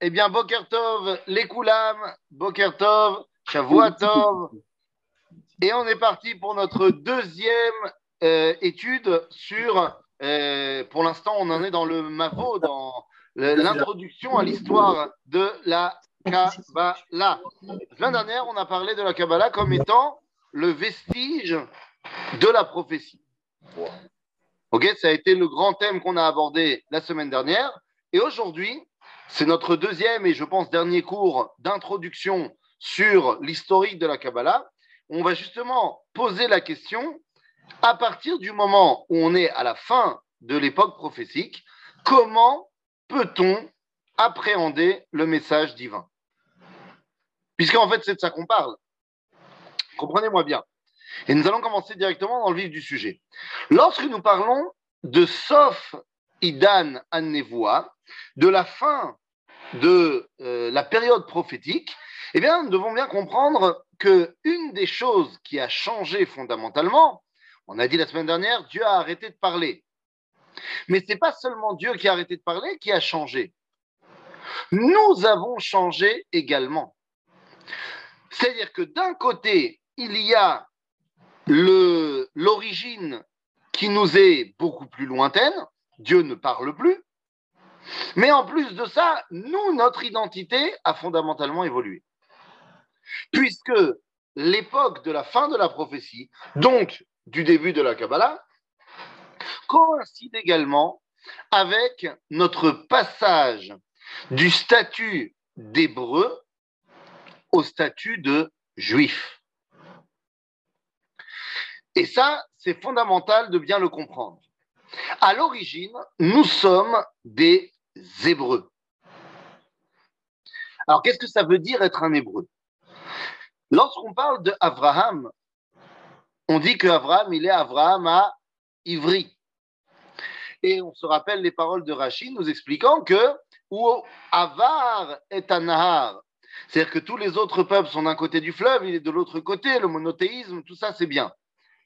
Eh bien, Bokertov, les Koulam, Bokertov, Shavuatov. Et on est parti pour notre deuxième euh, étude sur, euh, pour l'instant, on en est dans le Mavo, dans l'introduction à l'histoire de la Kabbalah. La semaine dernière, on a parlé de la Kabbalah comme étant le vestige de la prophétie. Ok, ça a été le grand thème qu'on a abordé la semaine dernière. Et aujourd'hui, c'est notre deuxième et je pense dernier cours d'introduction sur l'historique de la Kabbalah. On va justement poser la question à partir du moment où on est à la fin de l'époque prophétique, comment peut-on appréhender le message divin? Puisqu'en fait, c'est de ça qu'on parle. Comprenez-moi bien. Et nous allons commencer directement dans le vif du sujet. Lorsque nous parlons de Sof Idan Annevoa, de la fin de euh, la période prophétique, eh bien, nous devons bien comprendre que une des choses qui a changé fondamentalement, on a dit la semaine dernière, Dieu a arrêté de parler. Mais ce n'est pas seulement Dieu qui a arrêté de parler qui a changé. Nous avons changé également. C'est-à-dire que d'un côté, il y a l'origine qui nous est beaucoup plus lointaine, Dieu ne parle plus, mais en plus de ça, nous, notre identité a fondamentalement évolué. Puisque l'époque de la fin de la prophétie, donc du début de la Kabbalah, coïncide également avec notre passage du statut d'hébreu au statut de juif. Et ça, c'est fondamental de bien le comprendre. À l'origine, nous sommes des Hébreux. Alors, qu'est-ce que ça veut dire être un Hébreu? Lorsqu'on parle de Abraham, on dit que Abraham, il est Abraham à Ivry. Et on se rappelle les paroles de Rachid nous expliquant que où Avar est un Nahar, c'est-à-dire que tous les autres peuples sont d'un côté du fleuve, il est de l'autre côté, le monothéisme, tout ça c'est bien.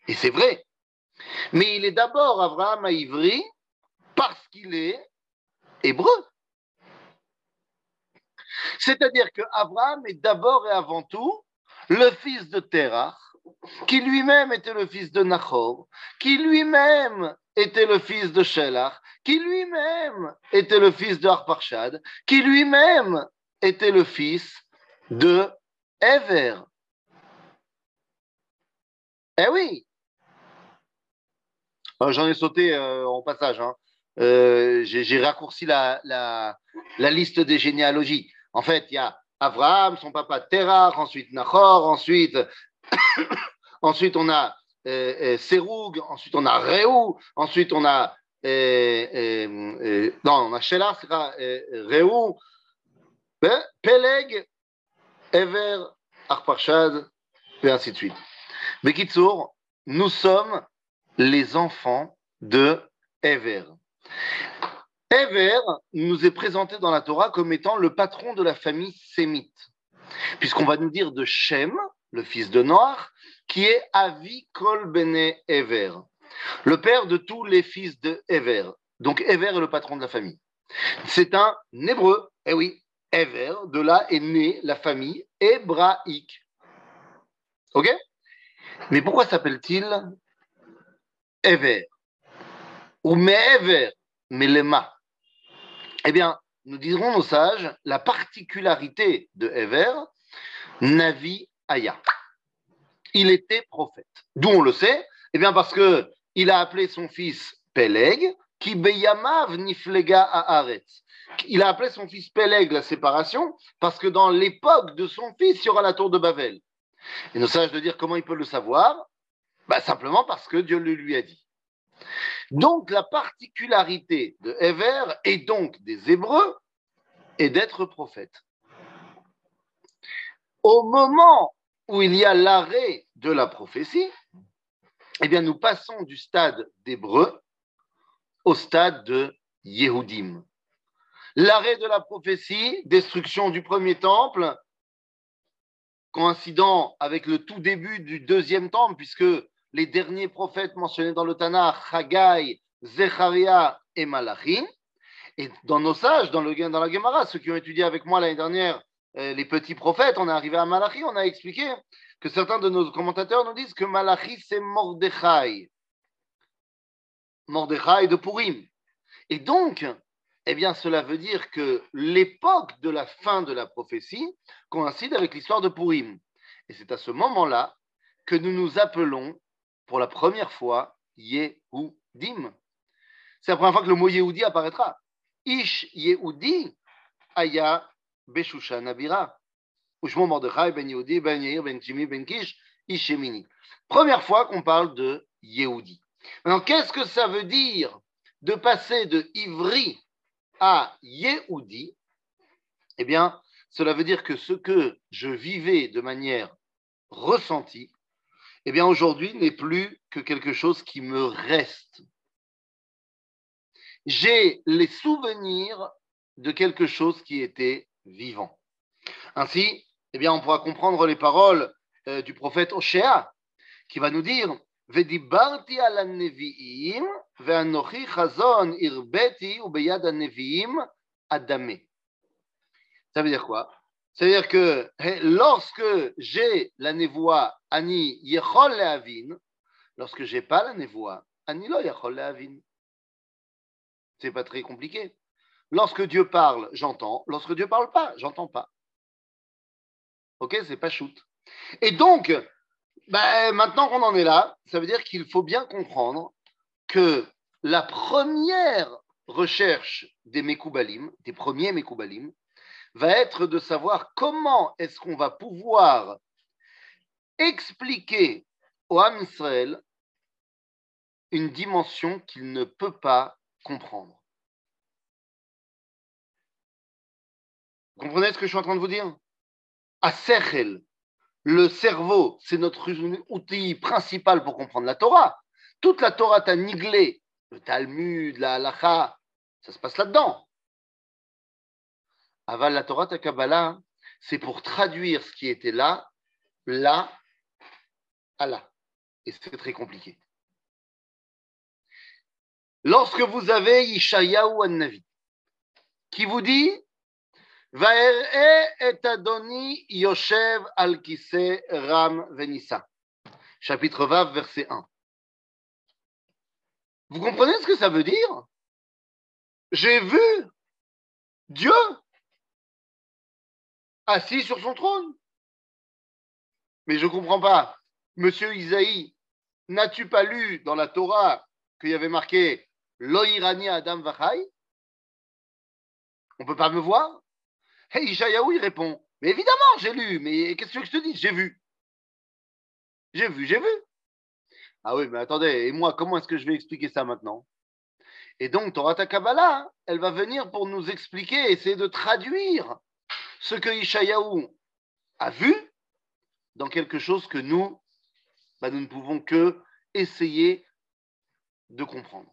Et c'est vrai. Mais il est d'abord Abraham à Ivry parce qu'il est hébreu. C'est-à-dire que Abraham est d'abord et avant tout le fils de Terah, qui lui-même était le fils de Nachor, qui lui-même était le fils de Shelah, qui lui-même était le fils de Arparchad, qui lui-même était le fils de Ever. Eh oui. Euh, j'en ai sauté euh, en passage. Hein. Euh, j'ai raccourci la, liste des généalogies. En fait, il y a Abraham, son papa Terah, ensuite Nahor, ensuite, ensuite on a euh, euh ensuite on a Réou, ensuite on a euh, non, on a Shelah, Peleg, Ever, Arparchad, et ainsi de suite. Bekitsour, nous sommes les enfants de Ever. Ever nous est présenté dans la Torah comme étant le patron de la famille sémite, puisqu'on va nous dire de Shem, le fils de Noach, qui est Avi Kol Bene Ever, le père de tous les fils de Ever. Donc Ever est le patron de la famille. C'est un hébreu, eh oui, Ever, de là est née la famille hébraïque. Ok? Mais pourquoi s'appelle-t-il Ever Ou Me'ever, Melema eh bien, nous dirons nos sages, la particularité de Ever, Navi Aya. Il était prophète. D'où on le sait? Eh bien, parce que il a appelé son fils Peleg, qui beyamav niflega Aretz. Il a appelé son fils Peleg la séparation, parce que dans l'époque de son fils, il y aura la tour de Babel. Et nos sages de dire comment il peut le savoir? Bah, Simplement parce que Dieu le lui a dit. Donc la particularité de Ever et donc des Hébreux est d'être prophète. Au moment où il y a l'arrêt de la prophétie, eh bien nous passons du stade d'Hébreu au stade de Yehudim. L'arrêt de la prophétie, destruction du premier temple, coïncident avec le tout début du deuxième temple, puisque les derniers prophètes mentionnés dans le Tanakh, Haggai, Zecharia et Malachim. Et dans nos sages, dans la Gemara, ceux qui ont étudié avec moi l'année dernière euh, les petits prophètes, on est arrivé à Malachi, on a expliqué que certains de nos commentateurs nous disent que Malachi c'est Mordechai. Mordechai de Purim. Et donc, eh bien, cela veut dire que l'époque de la fin de la prophétie coïncide avec l'histoire de Purim. Et c'est à ce moment-là que nous nous appelons pour la première fois Yehudim. C'est la première fois que le mot Yehudi apparaîtra. Ish Yehudi Aya Beshushan. Ushmo Mordechai ben Yehudi ben Yair ben Timi ben Kish Ishemini. Première fois qu'on parle de Yehudi. Maintenant, qu'est-ce que ça veut dire de passer de Ivri à Yehudi? Eh bien, cela veut dire que ce que je vivais de manière ressentie, eh bien aujourd'hui n'est plus que quelque chose qui me reste. J'ai les souvenirs de quelque chose qui était vivant. Ainsi, eh bien, on pourra comprendre les paroles euh, du prophète Oshéa, qui va nous dire Vedibarti ala nevi'im ve'anochi chazon irbeti ubeyad adame. Ça veut dire quoi? Ça veut dire que lorsque j'ai la névoie ani yechol le'avin, lorsque j'ai pas la névoie, ani lo yechol le'avin. C'est pas très compliqué. Lorsque Dieu parle, j'entends. Lorsque Dieu parle pas, j'entends pas. Ok, c'est pas shoot. Et donc, ben, maintenant qu'on en est là, ça veut dire qu'il faut bien comprendre que la première recherche des Mekoubalim, des premiers Mekoubalim, va être de savoir comment est-ce qu'on va pouvoir expliquer au Ham une dimension qu'il ne peut pas comprendre. Vous comprenez ce que je suis en train de vous dire? À Sechel, le cerveau, c'est notre outil principal pour comprendre la Torah. Toute la Torah t'a niglé, le Talmud, la halacha, ça se passe là-dedans. Aval la Torah, Kabbalah, c'est pour traduire ce qui était là, là, à là. Et c'est très compliqué. Lorsque vous avez Ishayahu an-Navi, qui vous dit et Adoni Yoshev al Ram Venissa. Chapitre 20, verset 1. Vous comprenez ce que ça veut dire? J'ai vu Dieu assis sur son trône. Mais je ne comprends pas. Monsieur Isaïe, n'as-tu pas lu dans la Torah qu'il y avait marqué Loïrani Adam Vachai? On ne peut pas me voir? Et Ishayahu, il répond Mais évidemment, j'ai lu, mais qu'est-ce que je te dis J'ai vu. J'ai vu, j'ai vu. Ah oui, mais attendez, et moi, comment est-ce que je vais expliquer ça maintenant? Et donc, Torah Kabbalah, elle va venir pour nous expliquer, essayer de traduire ce que Ishayahu a vu dans quelque chose que nous, bah, nous ne pouvons que essayer de comprendre.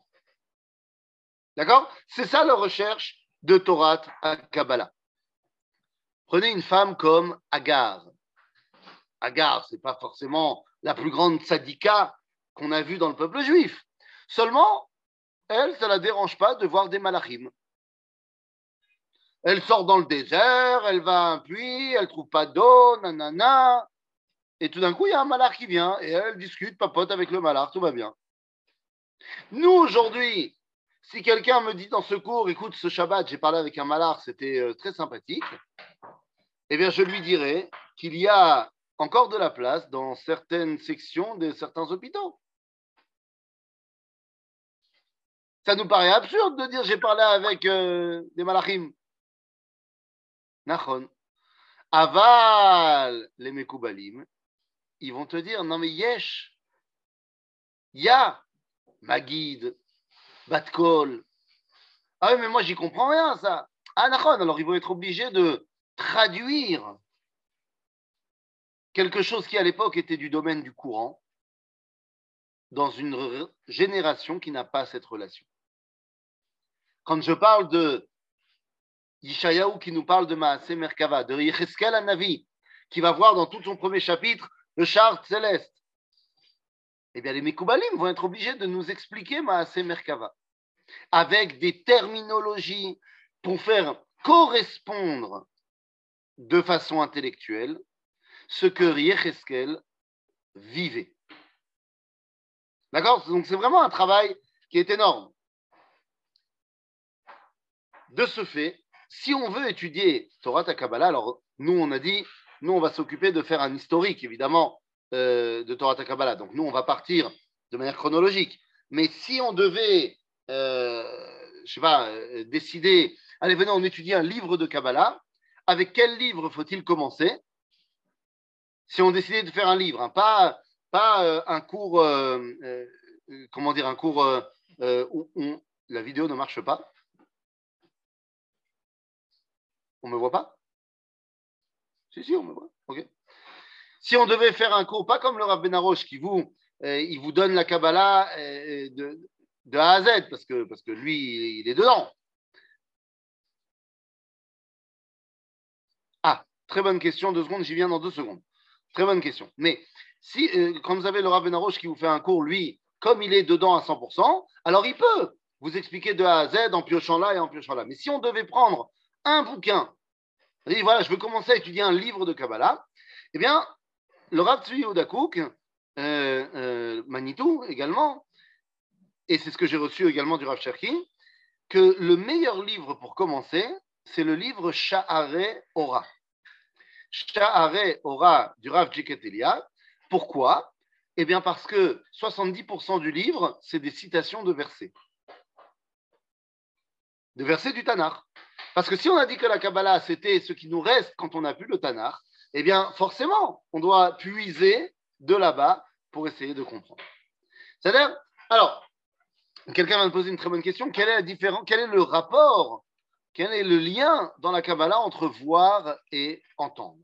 D'accord? C'est ça la recherche de Torah à Kabbalah. Prenez une femme comme Agar. Agar, ce n'est pas forcément la plus grande sadika qu'on a vue dans le peuple juif. Seulement, elle, ça ne la dérange pas de voir des malachim. Elle sort dans le désert, elle va à un puits, elle trouve pas d'eau, nanana. Et tout d'un coup, il y a un malach qui vient et elle discute, papote avec le malach, tout va bien. Nous, aujourd'hui, si quelqu'un me dit dans ce cours, écoute, ce Shabbat, j'ai parlé avec un malach, c'était euh, très sympathique, eh bien, je lui dirais qu'il y a encore de la place dans certaines sections de certains hôpitaux. Ça nous paraît absurde de dire j'ai parlé avec euh, des malachim. Nachon. Aval, les mekoubalim, ils vont te dire non mais yesh, ya, ma guide, batkol. Ah oui, mais moi j'y comprends rien ça. Ah, Nachon, alors ils vont être obligés de traduire quelque chose qui à l'époque était du domaine du courant dans une génération qui n'a pas cette relation. Quand je parle de Yishayahu qui nous parle de Maasé Merkava, de Yecheskel Navi, qui va voir dans tout son premier chapitre le char céleste, eh bien les Mekoubalim vont être obligés de nous expliquer Maasé Merkava. avec des terminologies pour faire correspondre de façon intellectuelle ce que Riecheskel vivait. D'accord? Donc c'est vraiment un travail qui est énorme. De ce fait, si on veut étudier Torah Kabbalah, alors nous on a dit, nous on va s'occuper de faire un historique évidemment euh, de Torah Kabbalah. Donc nous on va partir de manière chronologique. Mais si on devait, euh, je sais pas, euh, décider, allez venez on étudie un livre de Kabbalah, avec quel livre faut-il commencer? Si on décidait de faire un livre, hein, pas, pas un cours, comment dire, un cours où la vidéo ne marche pas. On ne me voit pas? Si, si, on me voit. Si on devait faire un cours, pas comme le Rav Benaroche qui vous, il vous donne la Kabbalah de, de, A à Z, parce que, lui, il est dedans. Très bonne question, deux secondes, j'y viens dans deux secondes. Très bonne question. Mais si, euh, quand vous avez le Rav Benaroche qui vous fait un cours, lui, comme il est dedans à 100%, alors il peut vous expliquer de A à Z en piochant là et en piochant là. Mais si on devait prendre un bouquin, dit voilà, je veux commencer à étudier un livre de Kabbalah, eh bien, le Rav Tzvi Udakouk, euh, euh, Manitou également, et c'est ce que j'ai reçu également du Rav Cherki, que le meilleur livre pour commencer, c'est le livre Sha'are Ora. Sha'are Ora du Rav Jiketelia. Pourquoi? Eh bien parce que 70% du livre, c'est des citations de versets. De versets du Tanar. Parce que si on a dit que la Kabbalah, c'était ce qui nous reste quand on n'a plus le Tanar, eh bien forcément, on doit puiser de là-bas pour essayer de comprendre. C'est-à-dire, alors, quelqu'un va me poser une très bonne question, quel est, la différence, quel est le rapport quel est le lien dans la Kabbalah entre voir et entendre?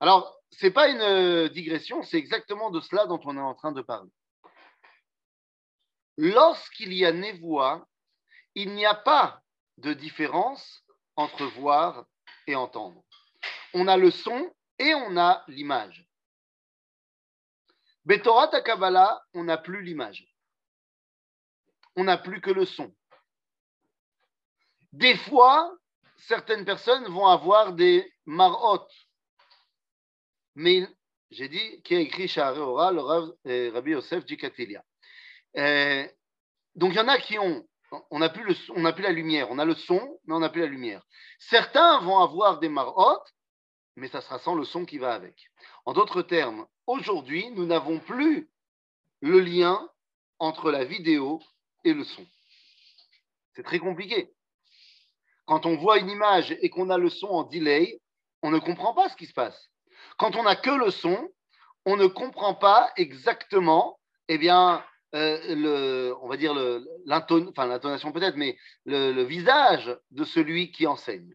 Alors, ce n'est pas une digression, c'est exactement de cela dont on est en train de parler. Lorsqu'il y a névoie, il n'y a pas de différence entre voir et entendre. On a le son et on a l'image. Betorat à Kabbalah, on n'a plus l'image. On n'a plus que le son. Des fois, certaines personnes vont avoir des marot. Mais j'ai dit qui a écrit Shahare le euh, Rabbi Yosef Djikatilia. Euh, donc il y en a qui ont, on n'a plus, plus, la lumière, on a le son, mais on n'a plus la lumière. Certains vont avoir des marot, mais ça sera sans le son qui va avec. En d'autres termes, aujourd'hui, nous n'avons plus le lien entre la vidéo et le son. C'est très compliqué. Quand on voit une image et qu'on a le son en delay, on ne comprend pas ce qui se passe. Quand on n'a que le son, on ne comprend pas exactement, eh bien, euh, le, on va dire l'intonation peut-être, mais le, visage de celui qui enseigne.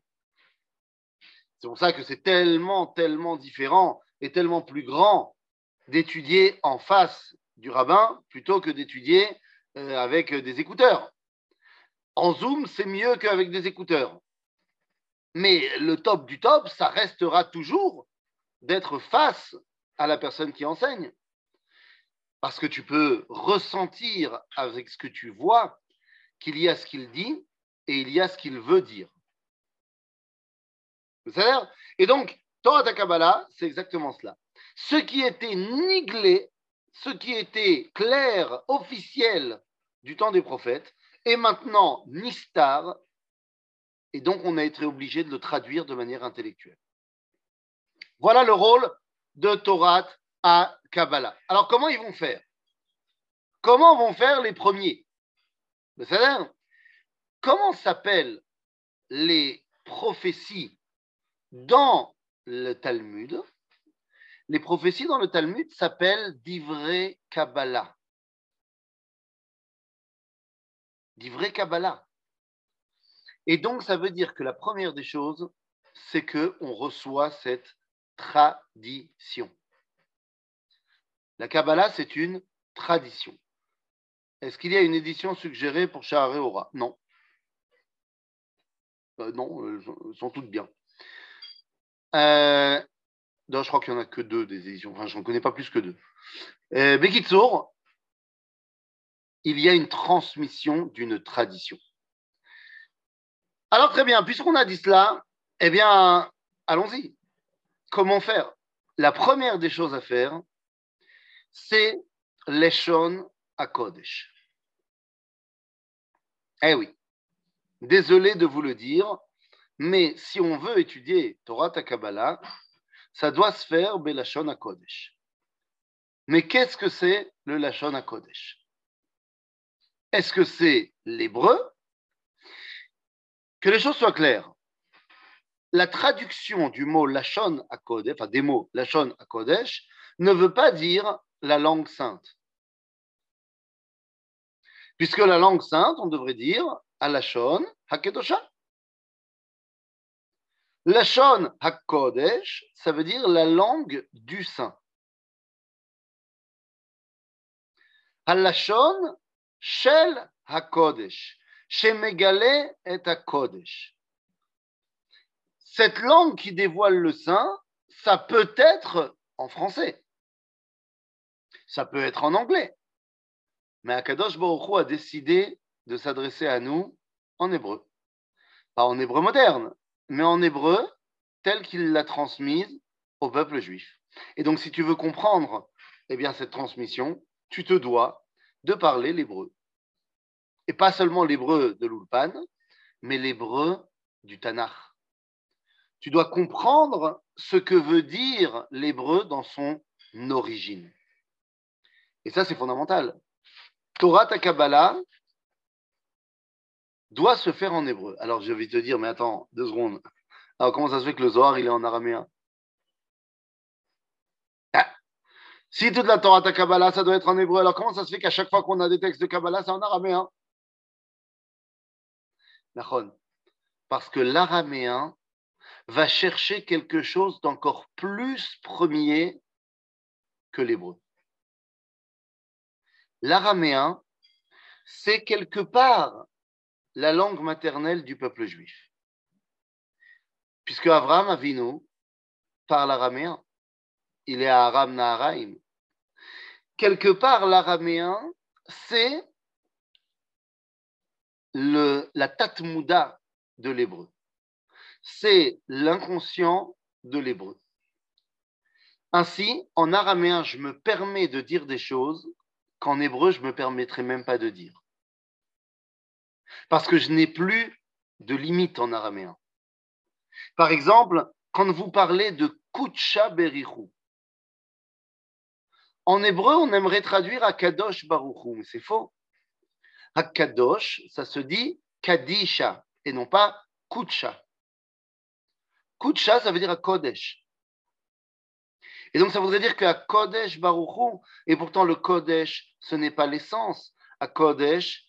C'est pour ça que c'est tellement, tellement différent et tellement plus grand d'étudier en face du rabbin plutôt que d'étudier euh, avec des écouteurs. En Zoom, c'est mieux qu'avec des écouteurs. Mais le top du top, ça restera toujours d'être face à la personne qui enseigne. Parce que tu peux ressentir avec ce que tu vois qu'il y a ce qu'il dit et il y a ce qu'il veut dire. Et donc, Torah Kabbalah, c'est exactement cela. Ce qui était niglé, ce qui était clair, officiel du temps des prophètes, et maintenant Nistar, et donc on a été obligé de le traduire de manière intellectuelle. Voilà le rôle de Torah à Kabbalah. Alors comment ils vont faire? Comment vont faire les premiers? Comment s'appellent les prophéties dans le Talmud? Les prophéties dans le Talmud s'appellent d'Ivré Kabbalah. vrai Kabbalah. Et donc, ça veut dire que la première des choses, c'est qu'on reçoit cette tradition. La Kabbalah, c'est une tradition. Est-ce qu'il y a une édition suggérée pour Shahare Ora Non. Euh, non, elles sont toutes bien. Euh, je crois qu'il n'y en a que deux des éditions. Enfin, je n'en connais pas plus que deux. Euh, Bekitsour, il y a une transmission d'une tradition. Alors très bien, puisqu'on a dit cela, eh bien, allons-y. Comment faire? La première des choses à faire, c'est l'Eshon Kodesh. Eh oui, désolé de vous le dire, mais si on veut étudier Torah Takabala, ça doit se faire Belashon Kodesh. Mais qu'est-ce que c'est le Lashon Kodesh Est-ce que c'est l'hébreu? Que les choses soient claires. La traduction du mot Lashon à Kodesh, enfin des mots Lashon à Kodesh, ne veut pas dire la langue sainte. Puisque la langue sainte, on devrait dire Alashon Hakedosha. Lashon HaKodesh, ça veut dire la langue du saint. Alashon Shel HaKodesh, Shemegale et HaKodesh. Cette langue qui dévoile le saint, ça peut être en français. Ça peut être en anglais. Mais Akadosh Baruch a décidé de s'adresser à nous en hébreu. Pas en hébreu moderne, mais en hébreu tel qu'il l'a transmise au peuple juif. Et donc, si tu veux comprendre eh bien, cette transmission, tu te dois de parler l'hébreu. Et pas seulement l'hébreu de l'Ulpan, mais l'hébreu du Tanakh. Tu dois comprendre ce que veut dire l'hébreu dans son origine. Et ça, c'est fondamental. Torah ta Kabbalah doit se faire en hébreu. Alors je vais te dire, mais attends, deux secondes. Alors comment ça se fait que le Zohar, il est en araméen? Ah. Si toute la Torah ta Kabbalah, ça doit être en hébreu, alors comment ça se fait qu'à chaque fois qu'on a des textes de Kabbalah, c'est en araméen? Parce que l'araméen va chercher quelque chose d'encore plus premier que l'hébreu l'araméen, c'est quelque part la langue maternelle du peuple juif. Puisque Abraham Avinu parle araméen, il est à Aram Naharaim. Quelque part, l'araméen, c'est la tatmouda de l'hébreu. C'est l'inconscient de l'hébreu. Ainsi, en araméen, je me permets de dire des choses qu'en hébreu, je ne me permettrai même pas de dire. Parce que je n'ai plus de limite en araméen. Par exemple, quand vous parlez de Kutsha Berichu, en hébreu, on aimerait traduire Akadosh Baruchu, mais c'est faux. Akadosh, ça se dit Kadisha et non pas Kutsha. Kutsha, ça veut dire Kodesh. Et donc, ça voudrait dire qu'à Kodesh Baruchu, et pourtant le Kodesh, ce n'est pas l'essence. À Kodesh,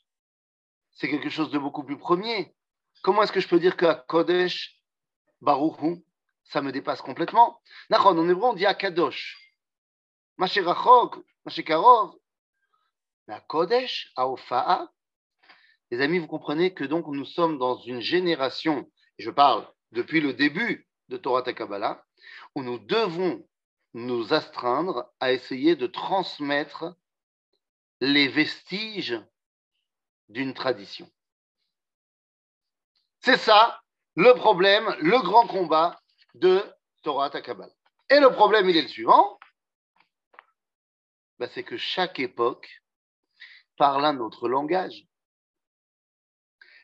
c'est quelque chose de beaucoup plus premier. Comment est-ce que je peux dire qu'à Kodesh Baruchu, ça me dépasse complètement? En hébreu, on dit à Kadosh. Masherachok, Mashekarov. Mais à Kodesh, à Ofa'a, les amis, vous comprenez que donc nous sommes dans une génération, et je parle depuis le début de Torah Kabbalah, où nous devons nous astreindre à essayer de transmettre les vestiges d'une tradition. C'est ça le problème, le grand combat de Torah Takabal. Et le problème, il est le suivant bah, c'est que chaque époque parle un autre langage.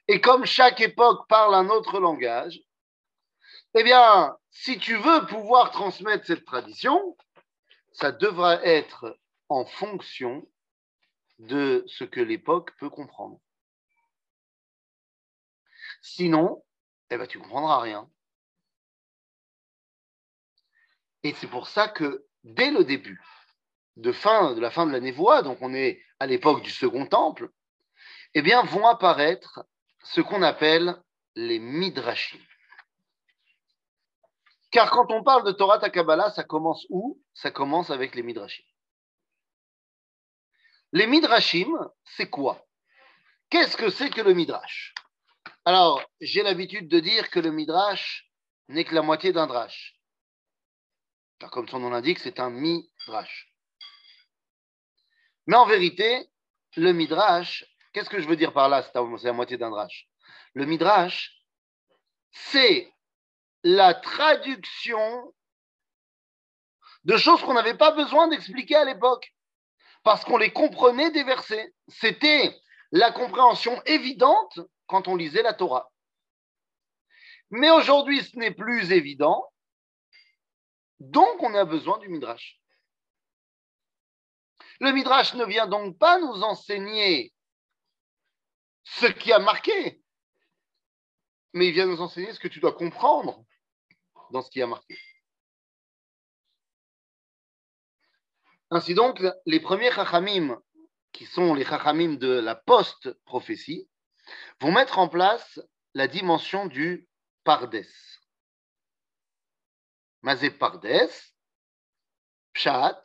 Et comme chaque époque parle un autre langage, eh bien, si tu veux pouvoir transmettre cette tradition, ça devra être en fonction de ce que l'époque peut comprendre. Sinon, eh ben, tu ne comprendras rien. Et c'est pour ça que dès le début de, fin, de la fin de la névoie, donc on est à l'époque du Second Temple, eh bien, vont apparaître ce qu'on appelle les midrashim. Car quand on parle de Torah Takabala, ça commence où? Ça commence avec les Midrashim. Les Midrashim, c'est quoi? Qu'est-ce que c'est que le Midrash? Alors, j'ai l'habitude de dire que le Midrash n'est que la moitié d'un drash. Car comme son nom l'indique, c'est un Midrash. Mais en vérité, le Midrash, qu'est-ce que je veux dire par là? C'est la moitié d'un drash. Le Midrash, c'est la traduction de choses qu'on n'avait pas besoin d'expliquer à l'époque, parce qu'on les comprenait des versets. C'était la compréhension évidente quand on lisait la Torah. Mais aujourd'hui, ce n'est plus évident, donc on a besoin du Midrash. Le Midrash ne vient donc pas nous enseigner ce qui a marqué, mais il vient nous enseigner ce que tu dois comprendre dans ce qui a marqué. Ainsi donc, les premiers chachamim, qui sont les chachamim de la post-prophétie, vont mettre en place la dimension du pardes. Mazé pardes, pshat,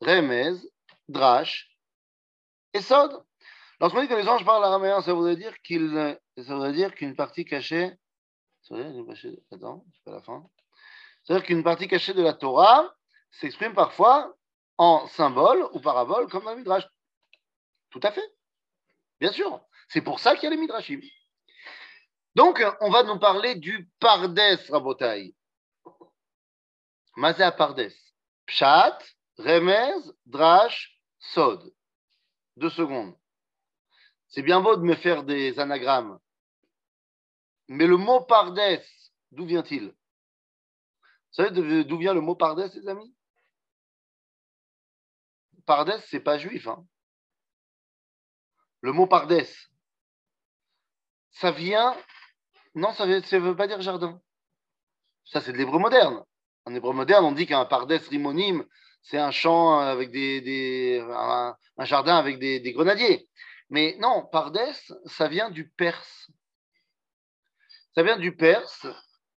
remez, drash et sod. Lorsqu'on dit que les anges parlent araméen, ça voudrait dire qu'il, ça voudrait dire qu'une partie cachée, ça veut dire, attends, pas la fin. Ça veut dire qu'une partie cachée de la Torah s'exprime parfois en symbole ou parabole comme dans le Midrash. Tout à fait. Bien sûr. C'est pour ça qu'il y a les Midrashim. Donc, on va nous parler du Pardes, Rabotai. Mazé Pardes. Pshat, Remez, Drash, Sod. Deux secondes. C'est bien beau de me faire des anagrammes. Mais le mot Pardes, d'où vient-il? Vous savez d'où vient le mot Pardes, les amis? Pardes, c'est pas juif. Hein. Le mot Pardes, ça vient. Non, ça ne veut, pas dire jardin. Ça, c'est de l'hébreu moderne. En hébreu moderne, on dit qu'un Pardes rimonyme, c'est un champ avec des. un, jardin avec des, grenadiers. Mais non, Pardes, ça vient du perse. Ça vient du perse,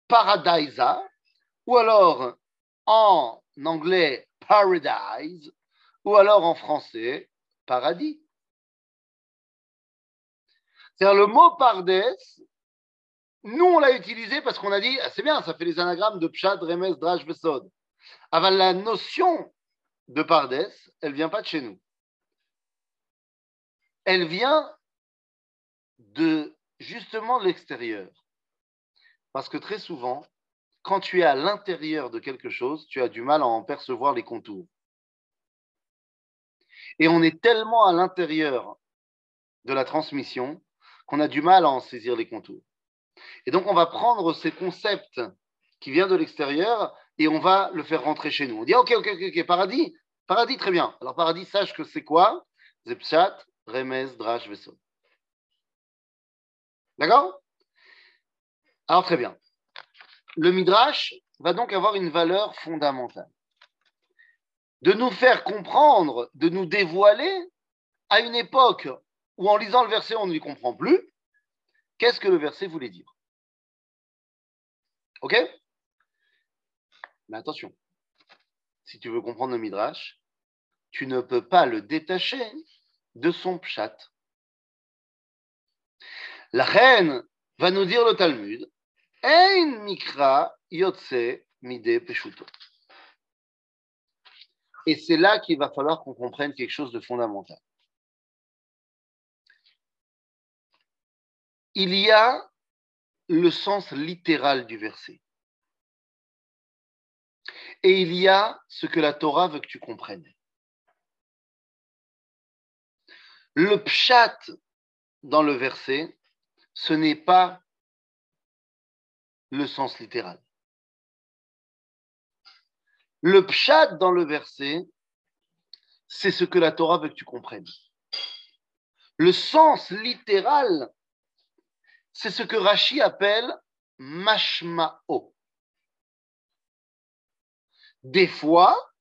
paradisa, ou alors en anglais paradise, ou alors en français, paradis. C'est-à-dire le mot pardes, nous on l'a utilisé parce qu'on a dit, ah, c'est bien, ça fait les anagrammes de pshat, remes, draj, besod. Avant la notion de pardes, elle vient pas de chez nous. Elle vient de justement l'extérieur. Parce que très souvent, quand tu es à l'intérieur de quelque chose, tu as du mal à en percevoir les contours. Et on est tellement à l'intérieur de la transmission qu'on a du mal à en saisir les contours. Et donc, on va prendre ces concepts qui viennent de l'extérieur et on va le faire rentrer chez nous. On dit, OK, OK, OK, paradis, paradis, très bien. Alors, paradis, sache que c'est quoi? Zepshat, Remez, Drash, Vesod. D'accord? Alors, très bien. Le Midrash va donc avoir une valeur fondamentale de nous faire comprendre, de nous dévoiler à une époque où en lisant le verset, on ne lui comprend plus, qu'est-ce que le verset voulait dire? OK? Mais attention, si tu veux comprendre le Midrash, tu ne peux pas le détacher de son pshat. La reine va nous dire le Talmud, Et c'est là qu'il va falloir qu'on comprenne quelque chose de fondamental. Il y a le sens littéral du verset. Et il y a ce que la Torah veut que tu comprennes. Le pshat dans le verset, ce n'est pas le sens littéral. Le pshat dans le verset, c'est ce que la Torah veut que tu comprennes. Le sens littéral, c'est ce que Rashi appelle mashma'o. Des fois,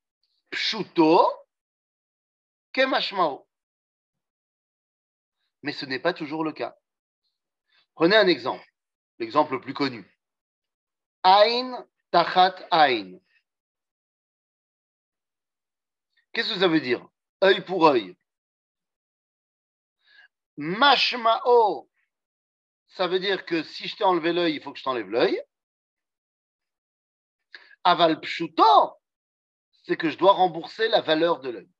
pshuto, ke mashma'o. Mais ce n'est pas toujours le cas. Prenez un exemple, l'exemple le plus connu. Ain tachat ain. Qu'est-ce que ça veut dire Œil pour œil. Mashma'o, ça veut dire que si je t'ai enlevé l'œil, il faut que je t'enlève l'œil. Aval pshuto, c'est que je dois rembourser la valeur de l'œil.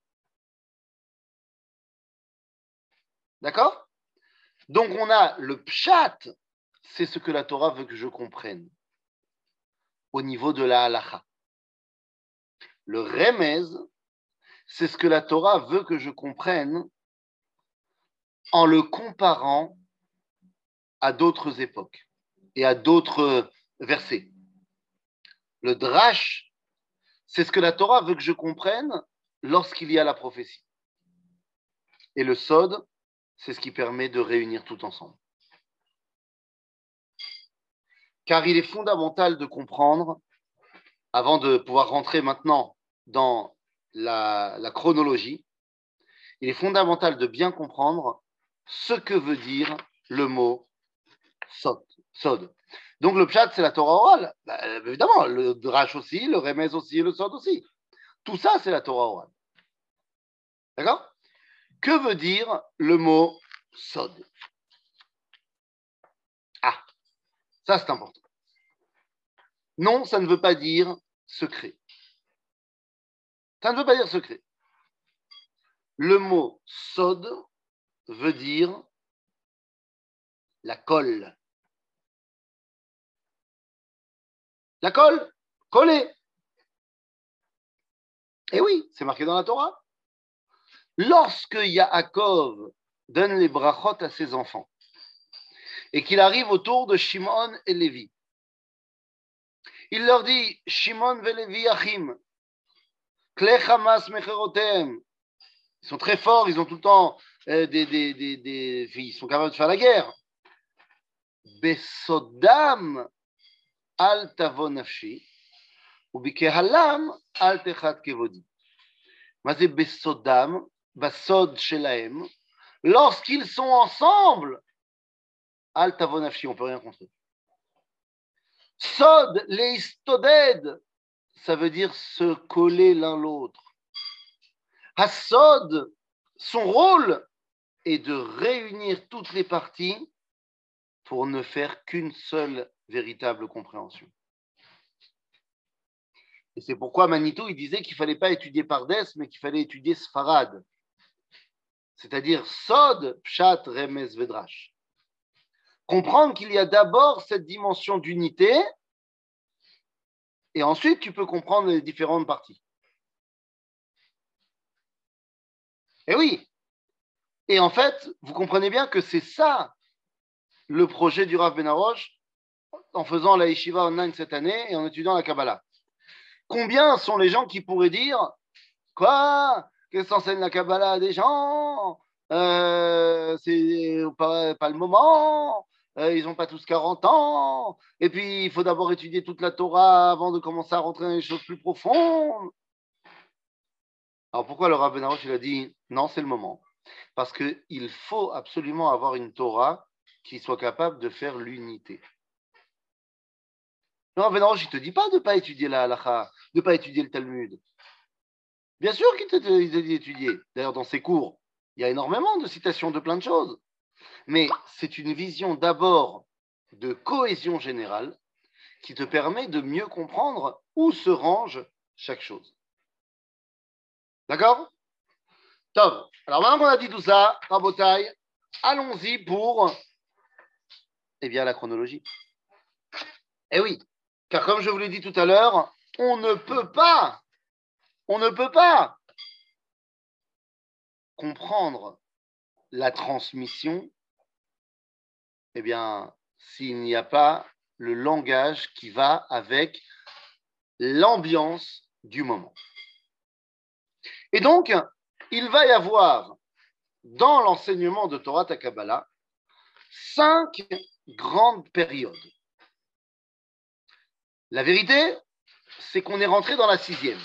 D'accord? Donc on a le pshat, c'est ce que la Torah veut que je comprenne au niveau de la halacha. Le remez, c'est ce que la Torah veut que je comprenne en le comparant à d'autres époques et à d'autres versets. Le drash, c'est ce que la Torah veut que je comprenne lorsqu'il y a la prophétie. Et le sod, c'est ce qui permet de réunir tout ensemble. Car il est fondamental de comprendre, avant de pouvoir rentrer maintenant dans la, chronologie, il est fondamental de bien comprendre ce que veut dire le mot sod. Donc le pshat, c'est la Torah orale. Bah, évidemment, le drash aussi, le remez aussi le sod aussi. Tout ça, c'est la Torah orale. D'accord? Que veut dire le mot sod Ah, ça c'est important. Non, ça ne veut pas dire secret. Ça ne veut pas dire secret. Le mot sod veut dire la colle. La colle, coller. Eh oui, c'est marqué dans la Torah. Lorsque Yaakov donne les brachot à ses enfants et qu'il arrive autour de Shimon et Lévi, il leur dit Shimon ve Lévi Achim, Klechamas Mecherotem. Ils sont très forts, ils ont tout le temps euh, des, des, des, Ils sont capables de faire la guerre. Besodam al tavonafshi, ou bikehalam al techat kevodi. basod shelaem, lorsqu'ils sont ensemble, al tavonafshi, on ne peut rien contre. Sod leistoded, ça veut dire se coller l'un l'autre. Hassod, son rôle est de réunir toutes les parties pour ne faire qu'une seule véritable compréhension. Et c'est pourquoi Manitou, il disait qu'il ne fallait pas étudier Pardes, mais qu'il fallait étudier Sfarad. C'est-à-dire Sod, Pshat, Remes, Vedrash. Comprendre qu'il y a d'abord cette dimension d'unité, et ensuite tu peux comprendre les différentes parties. Et oui. Et en fait, vous comprenez bien que c'est ça le projet du Rav Benaroche en faisant la yeshiva online cette année et en étudiant la Kabbalah. Combien sont les gens qui pourraient dire Quoi? Qu'est-ce qu'enseigne la Kabbalah à des gens? Euh, C'est pas, pas, le moment. Euh, ils n'ont pas tous 40 ans. Et puis, il faut d'abord étudier toute la Torah avant de commencer à rentrer dans les choses plus profondes. Alors pourquoi le Benarosh il a dit non, c'est le moment? Parce qu'il faut absolument avoir une Torah qui soit capable de faire l'unité. Le Benarosh, il ne te dit pas de ne pas étudier la halacha, de ne pas étudier le Talmud. Bien sûr qu'il te dit d'étudier. D'ailleurs, dans ses cours, il y a énormément de citations de plein de choses. Mais c'est une vision d'abord de cohésion générale qui te permet de mieux comprendre où se range chaque chose. D'accord? Top. Alors maintenant qu'on a dit tout ça, Rabotaille, allons-y pour eh bien, la chronologie. Eh oui, car comme je vous l'ai dit tout à l'heure, on ne peut pas, on ne peut pas comprendre la transmission, eh bien, s'il n'y a pas le langage qui va avec l'ambiance du moment. Et donc, il va y avoir dans l'enseignement de Torah Takabala cinq grandes périodes. La vérité, c'est qu'on est rentré dans la sixième.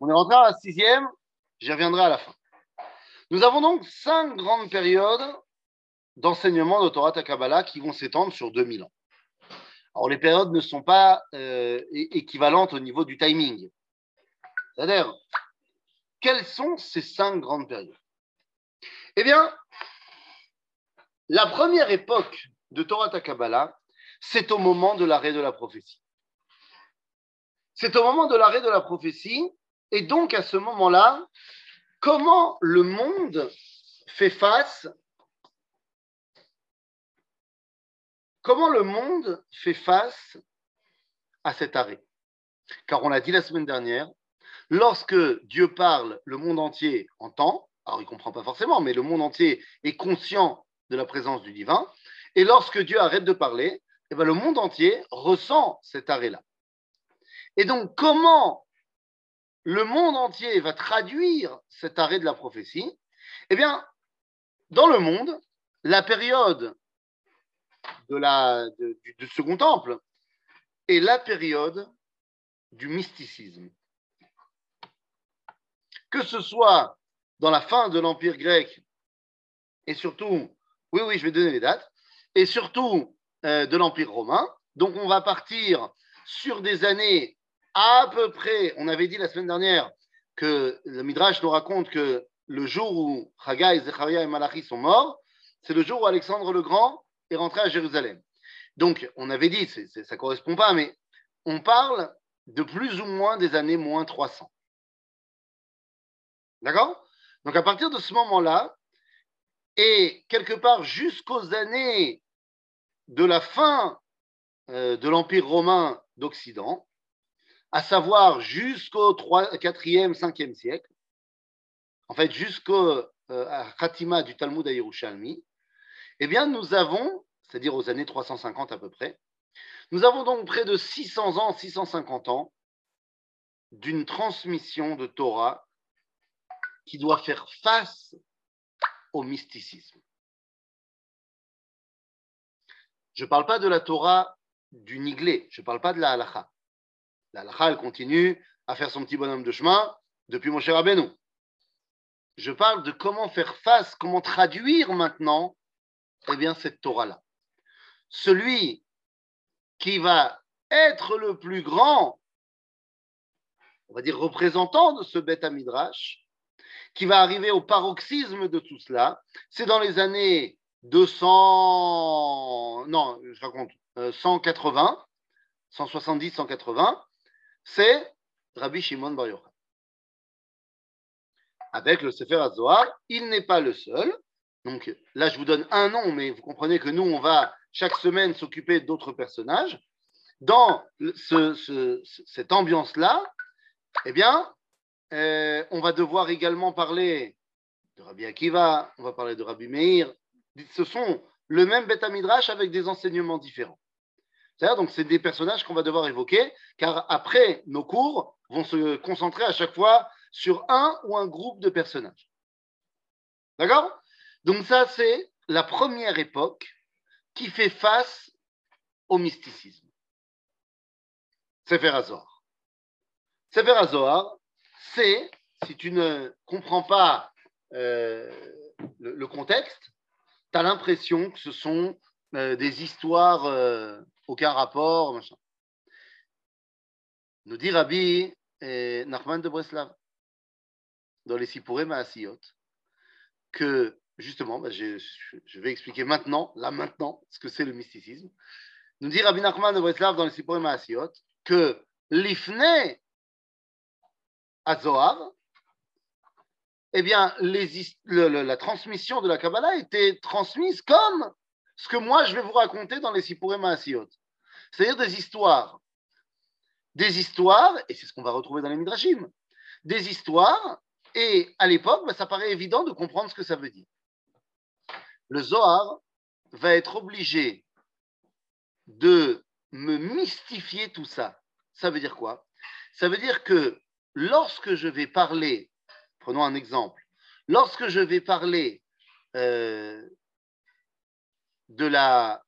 On est rentré dans la sixième, j'y reviendrai à la fin. Nous avons donc cinq grandes périodes d'enseignement de Torah Takabala qui vont s'étendre sur 2000 ans. Alors, les périodes ne sont pas euh, équivalentes au niveau du timing. C'est-à-dire, quelles sont ces cinq grandes périodes? Eh bien, la première époque de Torah Takabala, c'est au moment de l'arrêt de la prophétie. C'est au moment de l'arrêt de la prophétie, et donc à ce moment-là, comment le monde fait face Comment le monde fait face à cet arrêt? Car on l'a dit la semaine dernière, lorsque Dieu parle, le monde entier entend, alors il ne comprend pas forcément, mais le monde entier est conscient de la présence du divin, et lorsque Dieu arrête de parler, eh bien, le monde entier ressent cet arrêt-là. Et donc, comment le monde entier va traduire cet arrêt de la prophétie? Eh bien, dans le monde, la période de la, du, Second Temple est la période du mysticisme. Que ce soit dans la fin de l'Empire grec et surtout, oui, oui, je vais donner les dates, et surtout euh, de l'Empire romain. Donc on va partir sur des années à peu près, on avait dit la semaine dernière que le Midrash nous raconte que le jour où Haggai, Zechariah et Malachi sont morts, c'est le jour où Alexandre le Grand rentré à Jérusalem. Donc, on avait dit, ça ne correspond pas, mais on parle de plus ou moins des années moins 300. D'accord? Donc, à partir de ce moment-là, et quelque part jusqu'aux années de la fin euh, de l'Empire romain d'Occident, à savoir jusqu'au 4e, 5e siècle, en fait jusqu'au euh, Khatima du Talmud à Yerushalmi, eh bien, nous avons, c'est-à-dire aux années 350 à peu près, nous avons donc près de 600 ans, 650 ans d'une transmission de Torah qui doit faire face au mysticisme. Je ne parle pas de la Torah du Niglé, je ne parle pas de la halacha. La halacha, elle continue à faire son petit bonhomme de chemin depuis mon cher Rabbeinu. Je parle de comment faire face, comment traduire maintenant eh bien, cette Torah-là. Celui qui va être le plus grand, on va dire représentant de ce Beth Midrash, qui va arriver au paroxysme de tout cela, c'est dans les années 200, non, je raconte, 180, 170, 180, c'est Rabbi Shimon Bar Yochai. Avec le Sefer HaZohar, il n'est pas le seul, donc là, je vous donne un nom, mais vous comprenez que nous, on va chaque semaine s'occuper d'autres personnages. Dans cette ambiance-là, eh bien, euh, on va devoir également parler de Rabbi Akiva, on va parler de Rabbi Meir. Ce sont le même Beth Midrash avec des enseignements différents. C'est-à-dire, donc, c'est des personnages qu'on va devoir évoquer, car après, nos cours vont se concentrer à chaque fois sur un ou un groupe de personnages. D'accord? Donc ça, c'est la première époque qui fait face au mysticisme. Sefer Azor. Sefer Azor, c'est, si tu ne comprends pas euh, le, contexte, tu as l'impression que ce sont euh, des histoires euh, aucun rapport, machin. Nous dit Rabbi Nachman de Breslav dans les Sipuré Maasiyot que justement, bah, je, vais expliquer maintenant, là maintenant, ce que c'est le mysticisme. Nous dit Rabbi Nachman de Breslav dans le Sipurim Asiot que l'ifne à Zohar, eh bien, la transmission de la Kabbalah était transmise comme ce que moi je vais vous raconter dans les Sipurim Asiot. C'est-à-dire des histoires. Des histoires, et c'est ce qu'on va retrouver dans les Midrashim, des histoires, et à l'époque, bah, ça paraît évident de comprendre ce que ça veut dire le Zohar va être obligé de me mystifier tout ça. Ça veut dire quoi? Ça veut dire que lorsque je vais parler, prenons un exemple, lorsque je vais parler euh, de la...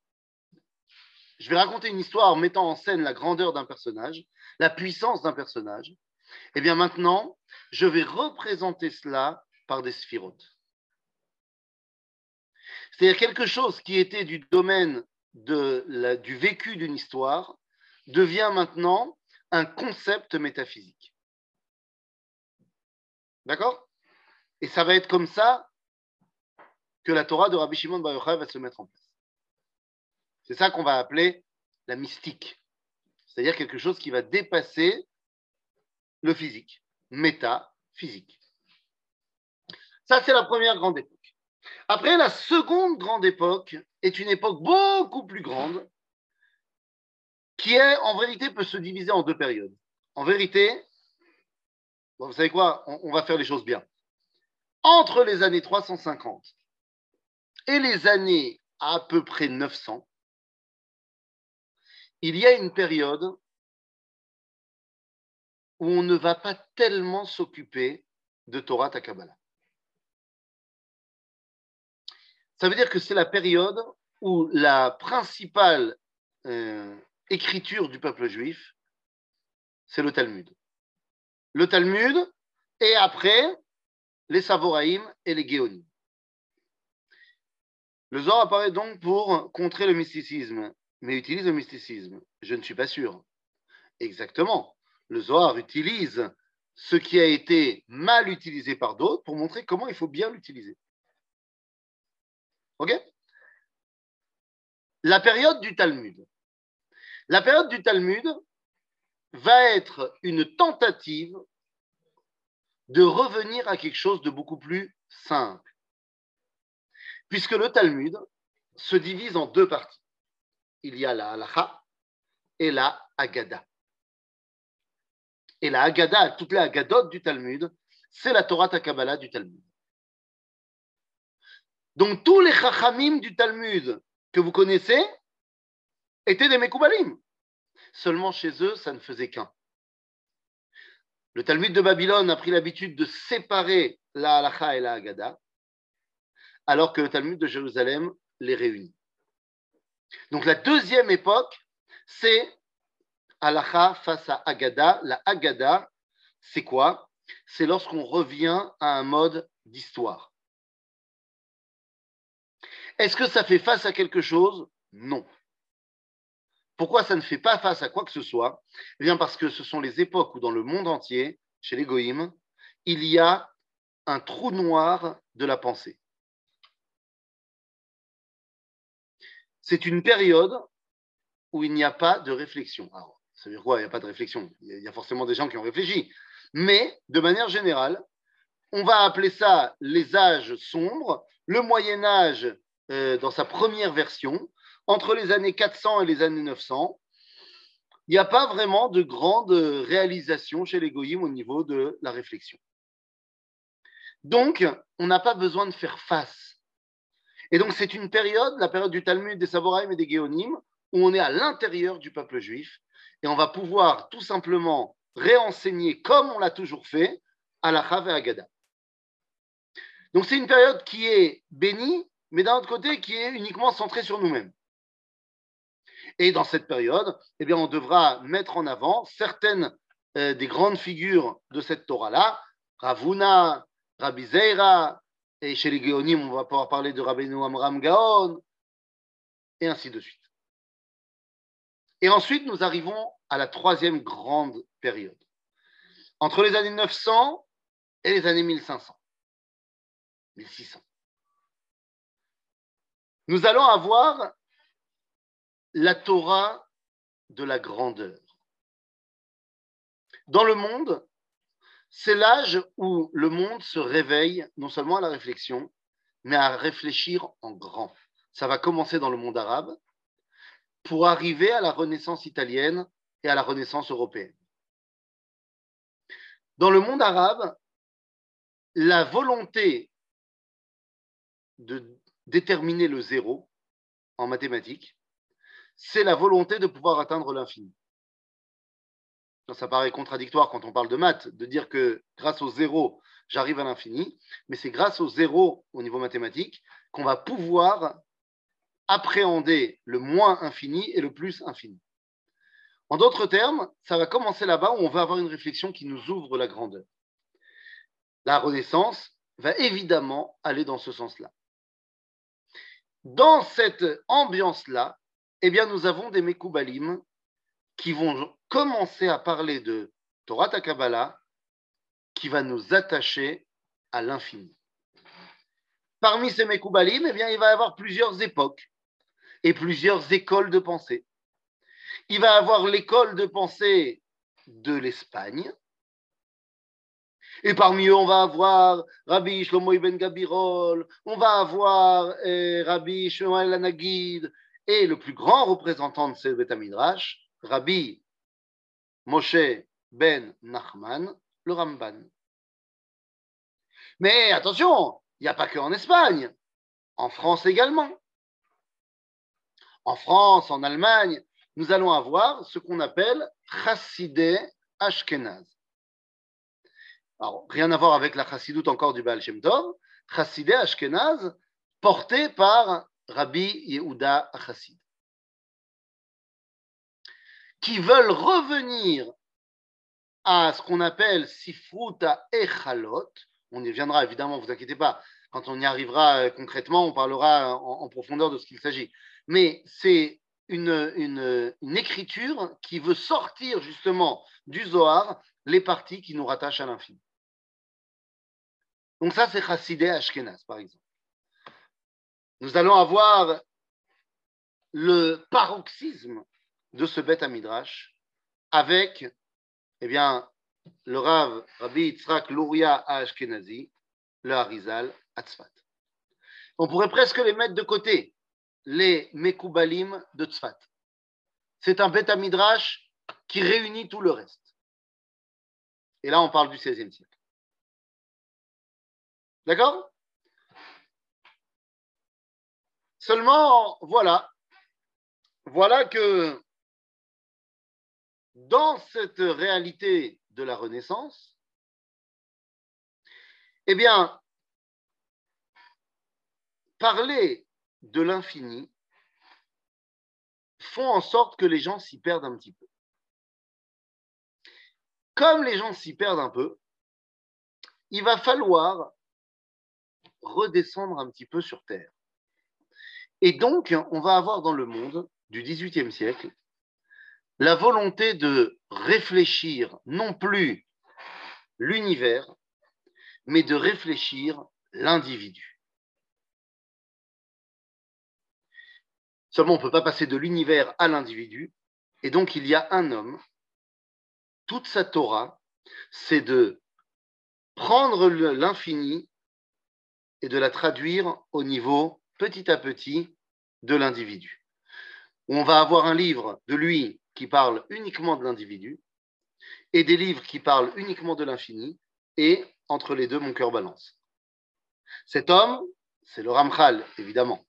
Je vais raconter une histoire en mettant en scène la grandeur d'un personnage, la puissance d'un personnage, et eh bien maintenant, je vais représenter cela par des sphirotes. C'est-à-dire quelque chose qui était du domaine du vécu d'une histoire devient maintenant un concept métaphysique. D'accord? Et ça va être comme ça que la Torah de Rabbi Shimon Bar Yochai va se mettre en place. C'est ça qu'on va appeler la mystique. C'est-à-dire quelque chose qui va dépasser le physique, métaphysique. Ça, c'est la première grande époque. Après, la seconde grande époque est une époque beaucoup plus grande qui est, en vérité, peut se diviser en deux périodes. En vérité, vous savez quoi, on, va faire les choses bien. Entre les années 350 et les années à peu près 900, il y a une période où on ne va pas tellement s'occuper de Torah Takabala. Ça veut dire que c'est la période où la principale euh, écriture du peuple juif, c'est le Talmud. Le Talmud, et après, les Savoraïm et les Géonim. Le Zohar apparaît donc pour contrer le mysticisme, mais utilise le mysticisme. Je ne suis pas sûr. Exactement. Le Zohar utilise ce qui a été mal utilisé par d'autres pour montrer comment il faut bien l'utiliser. La période du Talmud. La période du Talmud va être une tentative de revenir à quelque chose de beaucoup plus simple. Puisque le Talmud se divise en deux parties. Il y a la halacha et la agada. Et la agada, toutes les agadotes du Talmud, c'est la Torah Takabala du Talmud. Donc tous les chachamim du Talmud que vous connaissez étaient des Mekoubalim. Seulement chez eux, ça ne faisait qu'un. Le Talmud de Babylone a pris l'habitude de séparer la halacha et la Haggadah, alors que le Talmud de Jérusalem les réunit. Donc la deuxième époque, c'est halacha face à Haggadah. La Haggadah, c'est quoi? C'est lorsqu'on revient à un mode d'histoire. Est-ce que ça fait face à quelque chose? Non. Pourquoi ça ne fait pas face à quoi que ce soit? Eh bien parce que ce sont les époques où dans le monde entier, chez les goïms, il y a un trou noir de la pensée. C'est une période où il n'y a pas de réflexion. Alors, ça veut dire quoi? Il n'y a pas de réflexion. Il y a forcément des gens qui ont réfléchi. Mais, de manière générale, on va appeler ça les âges sombres, le Moyen Âge euh, dans sa première version, entre les années 400 et les années 900, il n'y a pas vraiment de grande réalisation chez les au niveau de la réflexion. Donc, on n'a pas besoin de faire face. Et donc, c'est une période, la période du Talmud, des Saboraïm et des Géonim, où on est à l'intérieur du peuple juif et on va pouvoir tout simplement réenseigner comme on l'a toujours fait à la Chav et à Gada. Donc, c'est une période qui est bénie, mais d'un autre côté, qui est uniquement centrée sur nous-mêmes. Et dans cette période, eh bien, on devra mettre en avant certaines euh, des grandes figures de cette Torah-là, Ravuna, Rabbi Zeira, et chez les Géonim, on va pouvoir parler de Rabbeinu Amram Gaon, et ainsi de suite. Et ensuite, nous arrivons à la troisième grande période, entre les années 900 et les années 1500, 1600. Nous allons avoir la Torah de la grandeur. Dans le monde, c'est l'âge où le monde se réveille non seulement à la réflexion, mais à réfléchir en grand. Ça va commencer dans le monde arabe pour arriver à la Renaissance italienne et à la Renaissance européenne. Dans le monde arabe, la volonté de déterminer le zéro en mathématiques c'est la volonté de pouvoir atteindre l'infini. Ça paraît contradictoire quand on parle de maths, de dire que grâce au zéro, j'arrive à l'infini, mais c'est grâce au zéro au niveau mathématique qu'on va pouvoir appréhender le moins infini et le plus infini. En d'autres termes, ça va commencer là-bas où on va avoir une réflexion qui nous ouvre la grandeur. La Renaissance va évidemment aller dans ce sens-là. Dans cette ambiance-là, eh bien, nous avons des Mekoubalim qui vont commencer à parler de Torah Takabala, qui va nous attacher à l'infini. Parmi ces Mekoubalim, eh bien, il va y avoir plusieurs époques et plusieurs écoles de pensée. Il va y avoir l'école de pensée de l'Espagne, Et parmi eux, on va avoir Rabbi Shlomo Ibn Gabirol, on va avoir eh, Rabbi Shlomo Anagid, et le plus grand représentant de ce Beth Midrash, Rabbi Moshe Ben Nachman, le Ramban. Mais attention, il n'y a pas que en Espagne, en France également. En France, en Allemagne, nous allons avoir ce qu'on appelle Chassidé Ashkenaz. Alors, rien à voir avec la chassidoute encore du Baal Shem Tov, Chassidé Ashkenaz, porté par Rabbi Yehuda Chassid, qui veulent revenir à ce qu'on appelle Sifruta Echalot. On y viendra évidemment, vous inquiétez pas. Quand on y arrivera euh, concrètement, on parlera en, profondeur de ce qu'il s'agit. Mais c'est une, une, écriture qui veut sortir justement du Zohar les parties qui nous rattachent à l'infini. Donc ça, c'est Chassidé Ashkenaz, par exemple. Nous allons avoir le paroxysme de ce bête à Midrash avec eh bien, le Rav Rabbi Yitzhak Luria Ashkenazi, le Harizal Atzfat. On pourrait presque les mettre de côté, les Mekoubalim de Tzfat. C'est un bête à Midrash qui réunit tout le reste. Et là, on parle du XVIe siècle. D'accord? Seulement, voilà. Voilà que dans cette réalité de la Renaissance, eh bien, parler de l'infini font en sorte que les gens s'y perdent un petit peu. Comme les gens s'y perdent un peu, il va falloir redescendre un petit peu sur Terre. Et donc, on va avoir dans le monde du XVIIIe siècle la volonté de réfléchir non plus l'univers, mais de réfléchir l'individu. Seulement, on ne peut pas passer de l'univers à l'individu, et donc il y a un homme, toute sa Torah, c'est de prendre l'infini et de la traduire au niveau petit à petit de l'individu. On va avoir un livre de lui qui parle uniquement de l'individu et des livres qui parlent uniquement de l'infini et entre les deux, mon cœur balance. Cet homme, c'est le Ramchal, évidemment.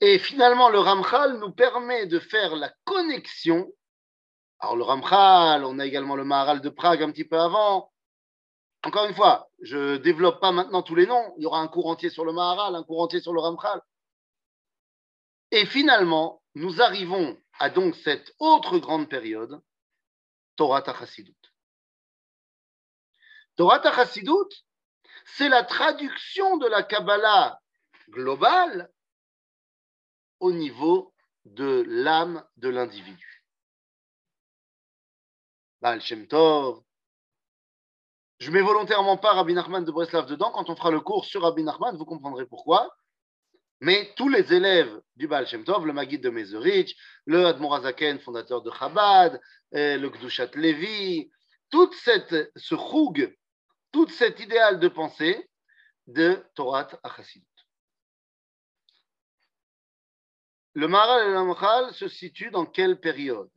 Et finalement, le Ramchal nous permet de faire la connexion. Alors, le Ramchal, on a également le Maharal de Prague un petit peu avant, encore une fois, je ne développe pas maintenant tous les noms. Il y aura un cours entier sur le Maharal, un cours entier sur le Ramchal. Et finalement, nous arrivons à donc cette autre grande période, Torah Tachassidut. Torah Tachassidut, c'est la traduction de la Kabbalah globale au niveau de l'âme de l'individu. Shem je mets volontairement pas Rabbi Nachman de Breslav dedans. Quand on fera le cours sur Rabbi Nachman, vous comprendrez pourquoi. Mais tous les élèves du Baal Shem le Maguid de Mezerich, le Admorazaken, fondateur de Chabad, le Gdushat Levi, toute cette, ce choug, tout cet idéal de pensée de Torah Achasidut. Le Maharal et l'Amchal se situent dans quelle période?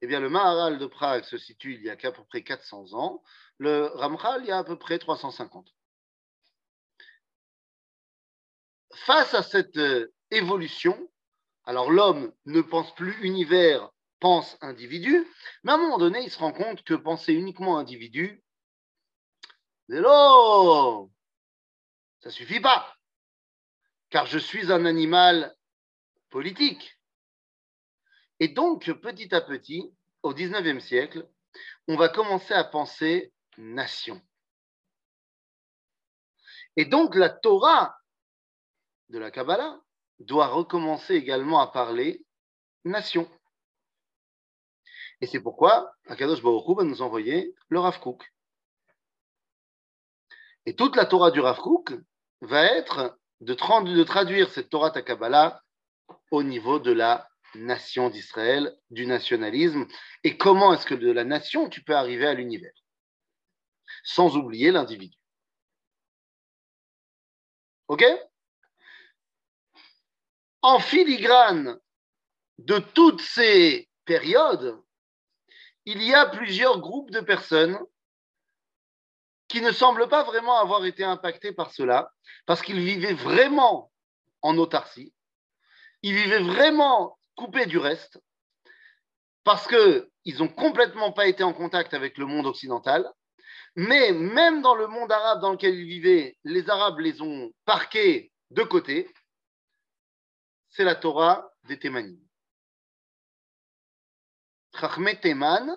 Eh bien, le Maharal de Prague se situe il y a qu'à peu près 400 ans le Ramchal, il y a à peu près 350. Face à cette euh, évolution, alors l'homme ne pense plus univers, pense individu, mais à un moment donné, il se rend compte que penser uniquement individu, hello, ça suffit pas, car je suis un animal politique. Et donc, petit à petit, au XIXe siècle, on va commencer à penser nation. Et donc la Torah de la Kabbalah doit recommencer également à parler nation. Et c'est pourquoi Akadosh Baruch va nous envoyer le Rav Kook. Et toute la Torah du Rav Kook va être de, traduire cette Torah ta Kabbalah au niveau de la nation d'Israël, du nationalisme, et comment est-ce que de la nation tu peux arriver à l'univers? Sans oublier l'individu. OK? En filigrane de toutes ces périodes, il y a plusieurs groupes de personnes qui ne semblent pas vraiment avoir été impactés par cela, parce qu'ils vivaient vraiment en autarcie, ils vivaient vraiment coupés du reste, parce qu'ils n'ont complètement pas été en contact avec le monde occidental, mais même dans le monde arabe dans lequel ils vivaient, les Arabes les ont parqués de côté, c'est la Torah des Thémanim. Chachmet Théman,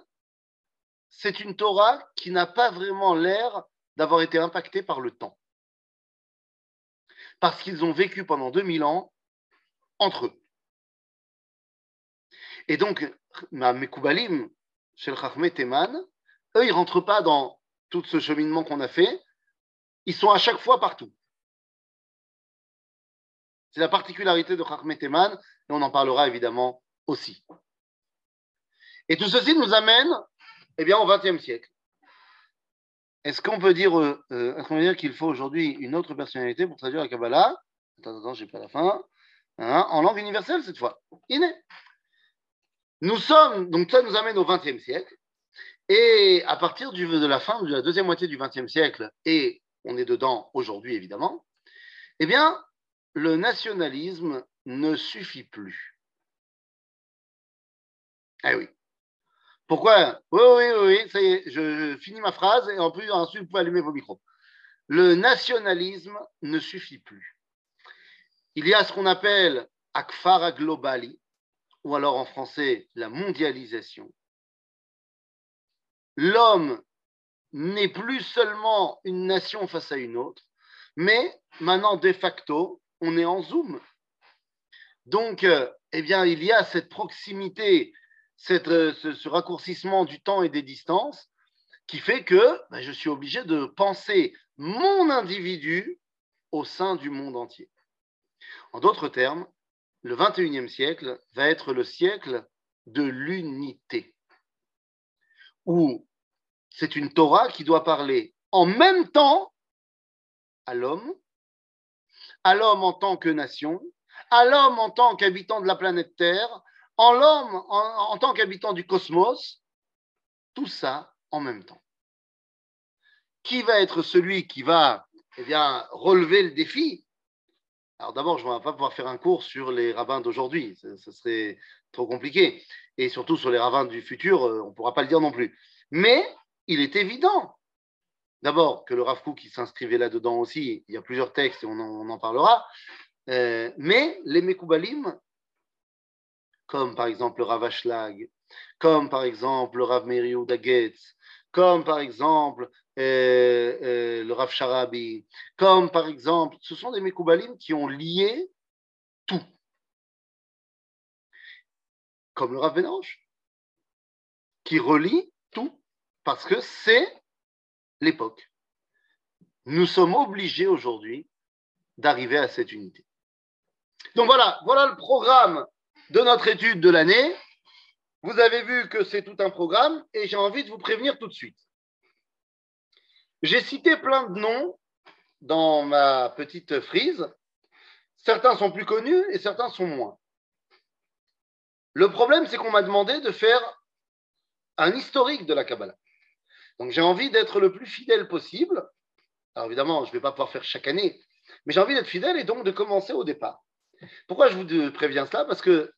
c'est une Torah qui n'a pas vraiment l'air d'avoir été impactée par le temps. Parce qu'ils ont vécu pendant 2000 ans entre eux. Et donc, Mekoubalim, chez le Chachmet Teman, eux, ils ne rentrent pas dans tout ce cheminement qu'on a fait. Ils sont à chaque fois partout. C'est la particularité de Chachmet et on en parlera évidemment aussi. Et tout ceci nous amène eh bien, au XXe siècle. Est-ce qu'on peut dire, euh, euh, dire qu'il faut aujourd'hui une autre personnalité pour traduire la Kabbalah? Attends, attends, j'ai pas la fin. Hein, en langue universelle cette fois. Iné. Nous sommes, donc ça nous amène au XXe siècle. Et à partir de la fin de la deuxième moitié du XXe siècle, et on est dedans aujourd'hui évidemment, eh bien, le nationalisme ne suffit plus. Eh oui. Pourquoi? Oui, oui, oui, ça y est, je, finis ma phrase et en plus, ensuite, vous pouvez allumer vos micros. Le nationalisme ne suffit plus. Il y a ce qu'on appelle Akfara Globali, ou alors en français, la mondialisation. L'homme n'est plus seulement une nation face à une autre, mais maintenant, de facto, on est en Zoom. Donc, euh, eh bien, il y a cette proximité euh, ce, raccourcissement du temps et des distances qui fait que ben, je suis obligé de penser mon individu au sein du monde entier. En d'autres termes, le 21e siècle va être le siècle de l'unité, où c'est une Torah qui doit parler en même temps à l'homme, à l'homme en tant que nation, à l'homme en tant qu'habitant de la planète Terre, en l'homme en, tant qu'habitant du cosmos, tout ça en même temps. Qui va être celui qui va eh bien, relever le défi? Alors d'abord, je ne vais pas pouvoir faire un cours sur les rabbins d'aujourd'hui, ce, serait trop compliqué. Et surtout sur les rabbins du futur, euh, on ne pourra pas le dire non plus. Mais il est évident, d'abord, que le Rav qui s'inscrivait là-dedans aussi, il y a plusieurs textes et on en, parlera, euh, mais les Mekoubalim comme par exemple le Rav Ashlag, comme par exemple le Rav Meir Dagetz, comme par exemple euh, le Rav Sharabi, comme par exemple, ce sont des Mekoubalim qui ont lié tout. Comme le Rav qui relie tout, parce que c'est l'époque. Nous sommes obligés aujourd'hui d'arriver à cette unité. Donc voilà, voilà le programme de notre étude de l'année. Vous avez vu que c'est tout un programme et j'ai envie de vous prévenir tout de suite. J'ai cité plein de noms dans ma petite frise. Certains sont plus connus et certains sont moins. Le problème, c'est qu'on m'a demandé de faire un historique de la Kabbalah. Donc j'ai envie d'être le plus fidèle possible. Alors évidemment, je ne vais pas pouvoir faire chaque année, mais j'ai envie d'être fidèle et donc de commencer au départ. Pourquoi je vous préviens cela? Parce que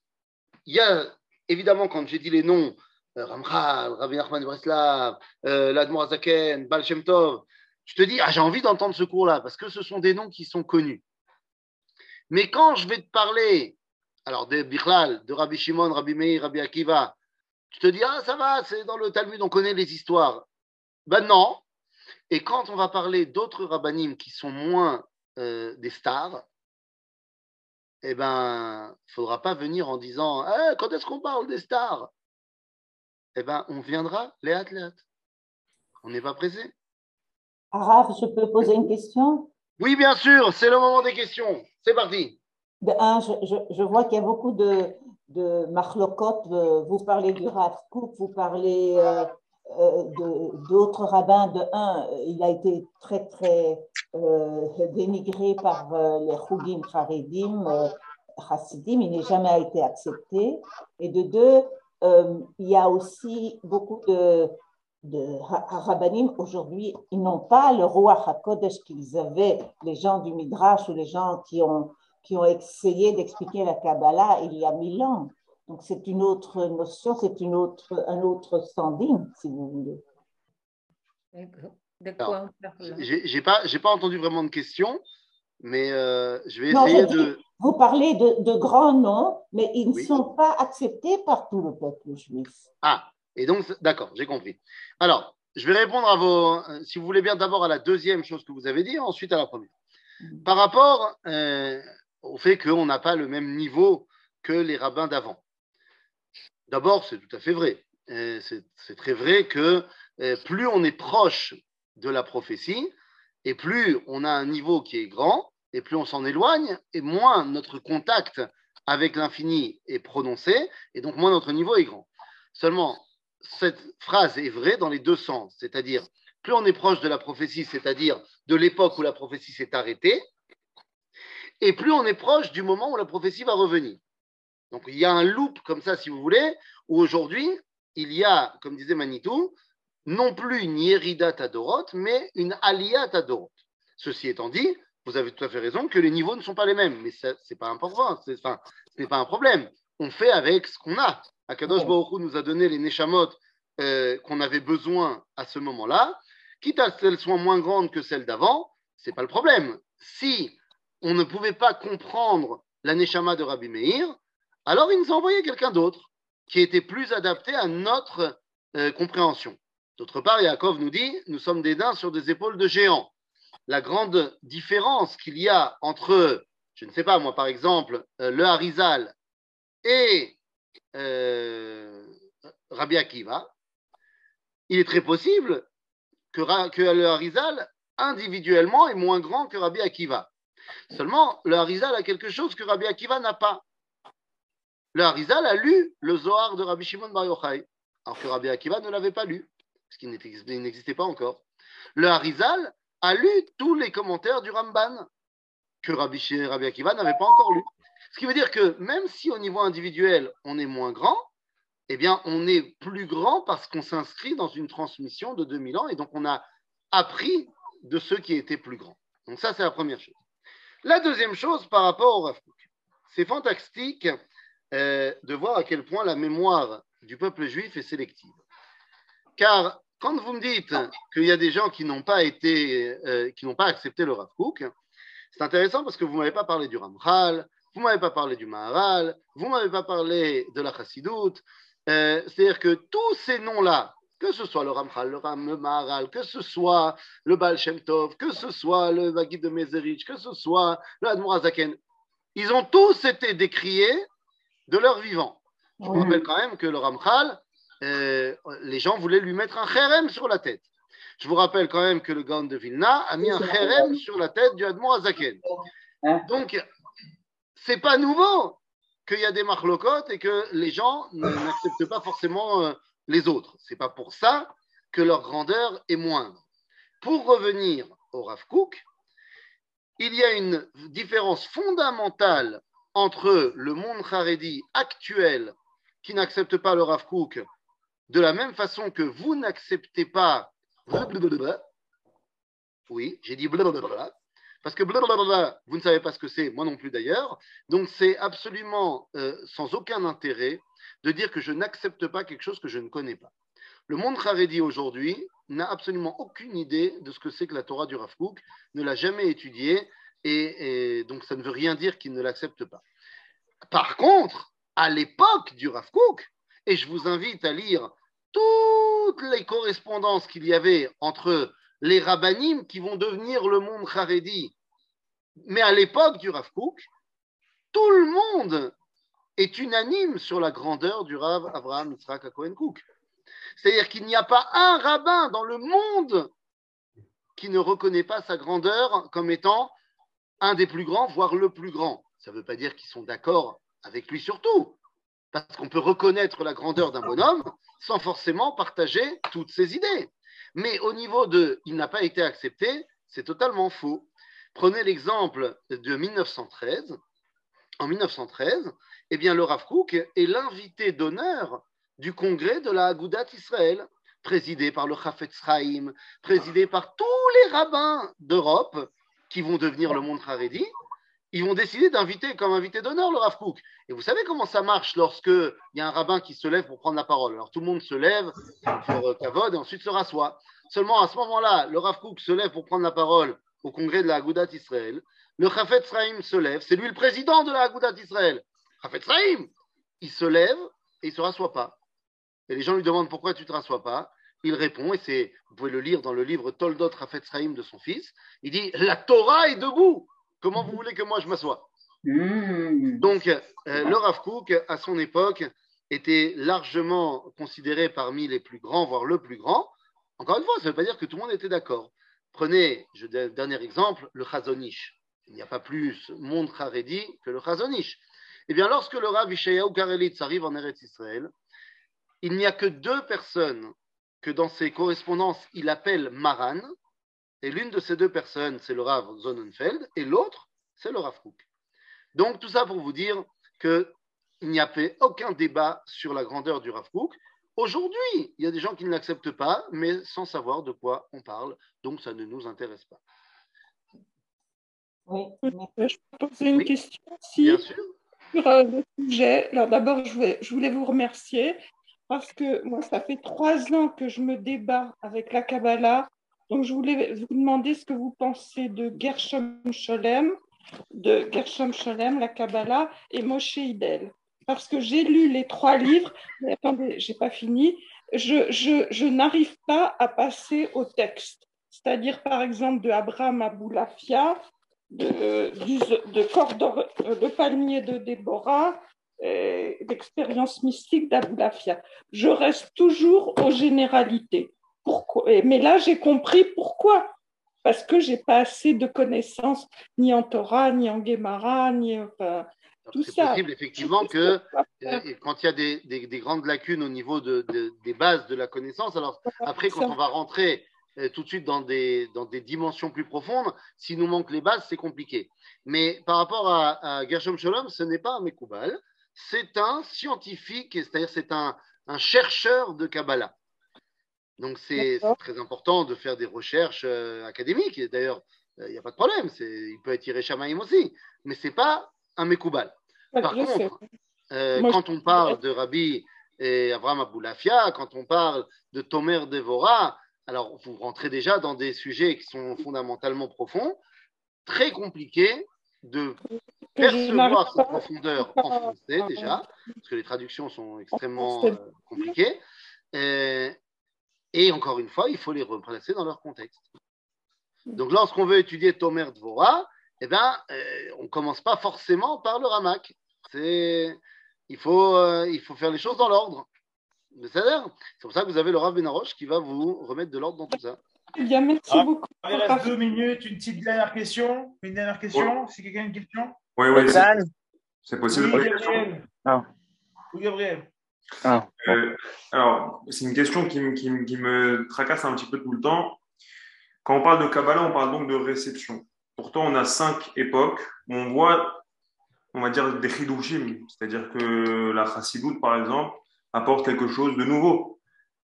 il y a évidemment, quand j'ai dit les noms, euh, Ramchal, Rabbi Nachman Breslav, euh, Zaken, Baal Tov, je te dis, ah, j'ai envie d'entendre ce cours-là, parce que ce sont des noms qui sont connus. Mais quand je vais te parler, alors de Bichlal, de Rabbi Shimon, Rabbi Meir, Rabbi Akiva, tu te dis, ah, ça va, c'est dans le Talmud, on connaît les histoires. Ben non. Et quand on va parler d'autres rabbinim qui sont moins euh, des stars, eh ben, il ne faudra pas venir en disant eh, quand est-ce qu'on parle des stars? Eh bien, on viendra les athlètes. On n'est pas pressé. Araf, je peux poser une question? Oui, bien sûr, c'est le moment des questions. C'est parti. Je, vois qu'il y a beaucoup de, de marlocotes. Vous parlez du Rav vous parlez euh, d'autres rabbins. De un, il a été très, très dénigré par les Chougim Haredim, Hasidim, il n'est jamais été accepté. Et de deux, il y a aussi beaucoup de de Rabbanim, aujourd'hui, ils n'ont pas le roi HaKodesh qu'ils avaient, les gens du Midrash ou les gens qui ont, qui ont essayé d'expliquer la Kabbalah il y a mille ans. Donc c'est une autre notion, c'est une autre, un autre standing, si vous voulez. D'accord. J'ai pas, j'ai pas entendu vraiment de questions, mais euh, je vais essayer de. Vous parlez de, de, grands noms, mais ils ne sont pas acceptés par tout le peuple juif. Ah, et donc, d'accord, j'ai compris. Alors, je vais répondre à vos, si vous voulez bien, d'abord à la deuxième chose que vous avez dit, ensuite à la première. Mm. Par rapport euh, au fait qu'on n'a pas le même niveau que les rabbins d'avant. D'abord, c'est tout à fait vrai. Euh, c'est très vrai que plus on est proche de la prophétie, et plus on a un niveau qui est grand, et plus on s'en éloigne, et moins notre contact avec l'infini est prononcé, et donc moins notre niveau est grand. Seulement, cette phrase est vraie dans les deux sens, c'est-à-dire plus on est proche de la prophétie, c'est-à-dire de l'époque où la prophétie s'est arrêtée, et plus on est proche du moment où la prophétie va revenir. Donc il y a un loop comme ça, si vous voulez, où aujourd'hui, il y a, comme disait Manitou, non plus une Yerida Tadorot, mais une Aliyah Tadorot. Ceci étant dit, vous avez tout à fait raison que les niveaux ne sont pas les mêmes, mais ce n'est pas important, ce n'est pas un problème. On fait avec ce qu'on a. Akadosh Baruch nous a donné les Neshamot euh, qu'on avait besoin à ce moment-là, quitte à ce qu'elles soient moins grandes que celles d'avant, c'est pas le problème. Si on ne pouvait pas comprendre la Neshama de Rabbi Meir, alors il nous a envoyé quelqu'un d'autre qui était plus adapté à notre euh, compréhension. D'autre part, Yaakov nous dit nous sommes des daims sur des épaules de géants. La grande différence qu'il y a entre, je ne sais pas moi par exemple, euh, le Harizal et euh, Rabbi Akiva, il est très possible que, le Harizal, individuellement, est moins grand que Rabbi Akiva. Seulement, le Harizal a quelque chose que Rabbi Akiva n'a pas. Le Harizal a lu le Zohar de Rabbi Shimon Bar Yochai, alors que Rabbi Akiva ne l'avait pas lu, parce qu'il n'existait pas encore. Le Harizal a lu tous les commentaires du Ramban, que Rabbi, Rabbi Akiva n'avait pas encore lu. Ce qui veut dire que même si au niveau individuel, on est moins grand, eh bien, on est plus grand parce qu'on s'inscrit dans une transmission de 2000 ans et donc on a appris de ceux qui étaient plus grands. Donc ça, c'est la première chose. La deuxième chose par rapport au Rav c'est fantastique euh, de voir à quel point la mémoire du peuple juif est sélective. Car quand vous me dites qu'il y a des gens qui n'ont pas été, euh, qui n'ont pas accepté le Rav c'est intéressant parce que vous ne m'avez pas parlé du Ramchal, vous ne m'avez pas parlé du Maharal, vous ne m'avez pas parlé de la Chassidoute. Euh, c'est-à-dire que tous ces noms-là, que ce soit le Ramchal, le Ram, le Maharal, que ce soit le Baal Shem Tov, que ce soit le Magid de Mezerich, que ce soit le Admor Azaken, ils ont tous été décriés de leur vivant. Je vous rappelle quand même que le Ramchal, euh, les gens voulaient lui mettre un kherem sur la tête. Je vous rappelle quand même que le Gaon de Vilna a mis un kherem sur la tête du Admor Azaken. Hein? Donc, c'est pas nouveau qu'il y a des marlocotes et que les gens n'acceptent pas forcément euh, les autres. C'est pas pour ça que leur grandeur est moindre. Pour revenir au Rav il y a une différence fondamentale entre le monde Haredi actuel qui n'accepte pas le Rav de la même façon que vous n'acceptez pas oui, j'ai dit parce que blablabla, vous ne savez pas ce que c'est, moi non plus d'ailleurs. Donc c'est absolument euh, sans aucun intérêt de dire que je n'accepte pas quelque chose que je ne connais pas. Le monde Haredi aujourd'hui n'a absolument aucune idée de ce que c'est que la Torah du Rav ne l'a jamais étudiée, et, donc ça ne veut rien dire qu'il ne l'accepte pas. Par contre, à l'époque du Rav et je vous invite à lire toutes les correspondances qu'il y avait entre les rabbinim qui vont devenir le monde Haredi. Mais à l'époque du Rav Kook, tout le monde est unanime sur la grandeur du Rav Abraham Yitzhak Cohen Cook. C'est-à-dire qu'il n'y a pas un rabbin dans le monde qui ne reconnaît pas sa grandeur comme étant un des plus grands, voire le plus grand. Ça ne veut pas dire qu'ils sont d'accord avec lui sur tout, parce qu'on peut reconnaître la grandeur d'un bonhomme sans forcément partager toutes ses idées. Mais au niveau de il n'a pas été accepté, c'est totalement faux. Prenez l'exemple de 1913. En 1913, eh bien, le Rav Kook est l'invité d'honneur du congrès de la Agudat Israël, présidé par le Chafetz Chaim, présidé par tous les rabbins d'Europe qui vont devenir le monde Haredi. Ils vont décider d'inviter comme invité d'honneur le Rav Kook. Et vous savez comment ça marche lorsque il y a un rabbin qui se lève pour prendre la parole. Alors tout le monde se lève pour faire kavod et ensuite se rassoit. Seulement à ce moment-là, le Rav Kook se lève pour prendre la parole au congrès de la Agudat Israël. Le Chafetz Chaim se lève, c'est lui le président de la Agudat Israël. Chafetz Chaim, il se lève et il se rassoit pas. Et les gens lui demandent pourquoi tu ne te rassois pas? Il répond, et c'est, vous pouvez le lire dans le livre Toldot Chafetz Chaim de son fils. Il dit La Torah est debout. Comment vous voulez que moi je m'assoie Hmm. Donc, euh, le Rav Kook, à son époque, était largement considéré parmi les plus grands, voire le plus grand. Encore une fois, ça ne veut pas dire que tout le monde était d'accord. Prenez, je dernier exemple, le Chazonish. Il n'y a pas plus monde Haredi que le Chazonish. Eh bien, lorsque le Rav Ishayahu Karelitz arrive en Eretz Israël, il n'y a que deux personnes que dans ses correspondances il appelle Maran, et l'une de ces deux personnes, c'est le Rav Zonenfeld, et l'autre, c'est le Rav Kook. Donc, tout ça pour vous dire qu'il n'y a fait aucun débat sur la grandeur du Rav Kook. Aujourd'hui, il y a des gens qui ne l'acceptent pas, mais sans savoir de quoi on parle, donc ça ne nous intéresse pas. Oui, mais- Je peux poser une Oui. question aussi Bien sûr. sur euh, le sujet. Alors d'abord, je, je voulais vous remercier parce que moi, ça fait trois ans que je me débat avec la Kabbalah. Donc, je voulais vous demander ce que vous pensez de Gershom Sholem, de Gershom Sholem, la Kabbalah, et Moshe Idel. Parce que j'ai lu les trois livres, mais attendez, j'ai pas fini. Je, je, je n'arrive pas à passer au texte. C'est-à-dire, par exemple, de Abraham Aboulafia, de, de euh, le palmier de Déborah, et d'expérience mystique d'Aboulafia. Je reste toujours aux généralités. Pourquoi Mais là, j'ai compris pourquoi. Parce que j'ai pas assez de connaissances ni en Torah, ni en Gemara, ni enfin, tout C'est ça. possible effectivement que euh, quand il y a des, des- des grandes lacunes au niveau de- de- des bases de la connaissance, alors après, quand on va rentrer euh, tout de suite dans des, dans des dimensions plus profondes, s'il nous manque les bases, c'est compliqué. Mais par rapport à, à Gershom Sholom, ce n'est pas un Mekoubal, c'est un scientifique, c'est-à-dire c'est un, un chercheur de Kabbalah. Donc c'est très important de faire des recherches euh, académiques, et d'ailleurs, euh, il n'y a pas de problème, il peut être Ireshamaïm aussi, mais ce n'est pas un Mekoubal. Par contre, euh, Moi, quand on parle de Rabbi et Abraham Aboulafia, quand on parle de Tomer Devora, alors vous rentrez déjà dans des sujets qui sont fondamentalement profonds, très compliqués de percevoir cette profondeur en français déjà, parce que les traductions sont extrêmement euh, compliquées. Euh, et encore une fois, il faut les replacer dans leur contexte. Donc lorsqu'on veut étudier Tomer Dvora, eh ben, euh, on ne commence pas forcément par le Ramak. C'est, il, faut, euh, il faut faire les choses dans l'ordre. Mais C'est c'est pour ça que vous avez le Rav Benaroche qui va vous remettre de l'ordre dans tout ça. Bien, merci Ah. beaucoup. Il reste deux minutes, une petite dernière question. Une dernière question, si quelqu'un a une question? Oui, oui, c'est possible. Oui, Gabriel. Ah. Oui, Gabriel. Euh, alors, c'est une question qui, me- tracasse un petit peu tout le temps. Quand on parle de Kabbalah, on parle donc de réception. Pourtant, on a cinq époques où on voit, on va dire, des chidushim, c'est-à-dire que la chassidoute, par exemple, apporte quelque chose de nouveau.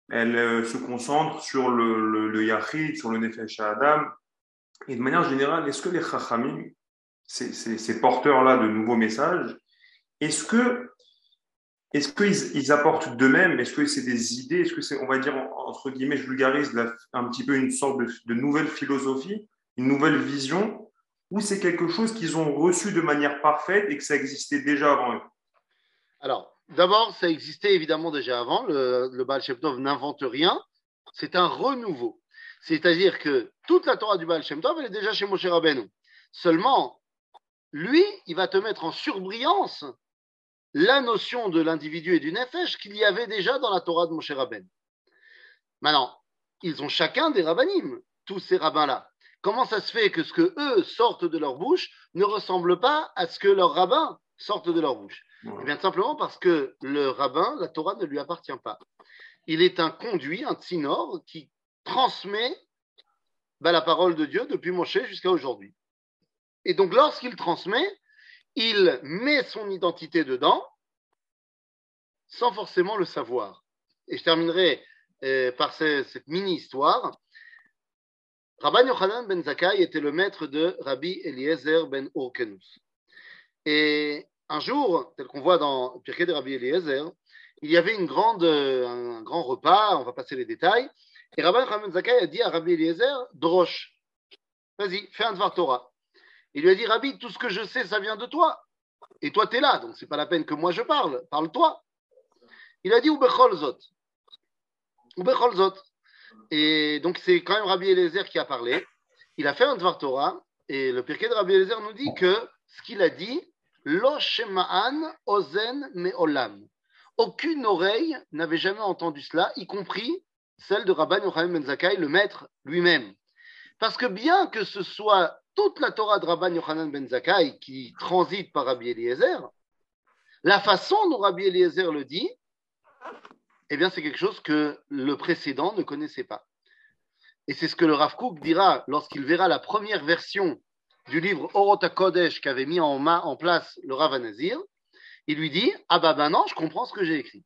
Elle euh, se concentre sur le, le, yachid, sur le nefesh Adam. Et de manière générale, est-ce que les chachamim, ces porteurs-là de nouveaux messages, est-ce que est-ce qu'ils ils apportent d'eux-mêmes? Est-ce que c'est des idées? Est-ce que c'est, on va dire, en- entre guillemets, je vulgarise un petit peu une sorte de, de nouvelle philosophie, une nouvelle vision, ou c'est quelque chose qu'ils ont reçu de manière parfaite et que ça existait déjà avant eux? Alors, d'abord, ça existait évidemment déjà avant. Le, le Baal Shem Tov n'invente rien. C'est un renouveau. C'est-à-dire que toute la Torah du Baal Shem Tov, elle est déjà chez Moshe Rabbeinu. Seulement, lui, il va te mettre en surbrillance la notion de l'individu et du nefesh qu'il y avait déjà dans la Torah de Moshe Rabbeinu. Maintenant, ils ont chacun des rabbinim, tous ces rabbins-là. Comment ça se fait que ce que eux sortent de leur bouche ne ressemble pas à ce que leurs rabbins sortent de leur bouche? Voilà. Eh bien, simplement parce que le rabbin, la Torah ne lui appartient pas. Il est un conduit, un tsinor, qui transmet bah, la parole de Dieu depuis Moshe jusqu'à aujourd'hui. Et donc, lorsqu'il transmet, il met son identité dedans sans forcément le savoir. Et je terminerai euh, par ce- cette mini-histoire. Rabban Yochanan ben Zakkai était le maître de Rabbi Eliezer ben Urkenus. Et un jour, tel qu'on voit dans Pirkei de Rabbi Eliezer, il y avait une grande, un grand repas, on va passer les détails, et Rabban Yochanan ben Zakkai a dit à Rabbi Eliezer, Drosh, vas-y, fais un Dvar Torah. Il lui a dit, Rabbi, tout ce que je sais, ça vient de toi. Et toi, tu es là, donc c'est pas la peine que moi je parle, parle-toi. Il a dit, Ubechol Zot. Ubechol Zot. Et donc, c'est quand même Rabbi Eliezer qui a parlé. Il a fait un Dvar Torah. Et le Pirkei de Rabbi Eliezer nous dit que ce qu'il a dit, Lo Shema'an Ozen Me'olam. Aucune oreille n'avait jamais entendu cela, y compris celle de Rabban Yochanan Ben Zakkai, le maître lui-même. Parce que bien que ce soit toute la Torah de Rabban Yochanan Ben Zakkai qui transite par Rabbi Eliezer, la façon dont Rabbi Eliezer le dit, eh bien, c'est quelque chose que le précédent ne connaissait pas. Et c'est ce que le Rav Kook dira lorsqu'il verra la première version du livre Orota Kodesh qu'avait mis en, ma- en place le Rav Anazir. Il lui dit Ah bah ben non, je comprends ce que j'ai écrit.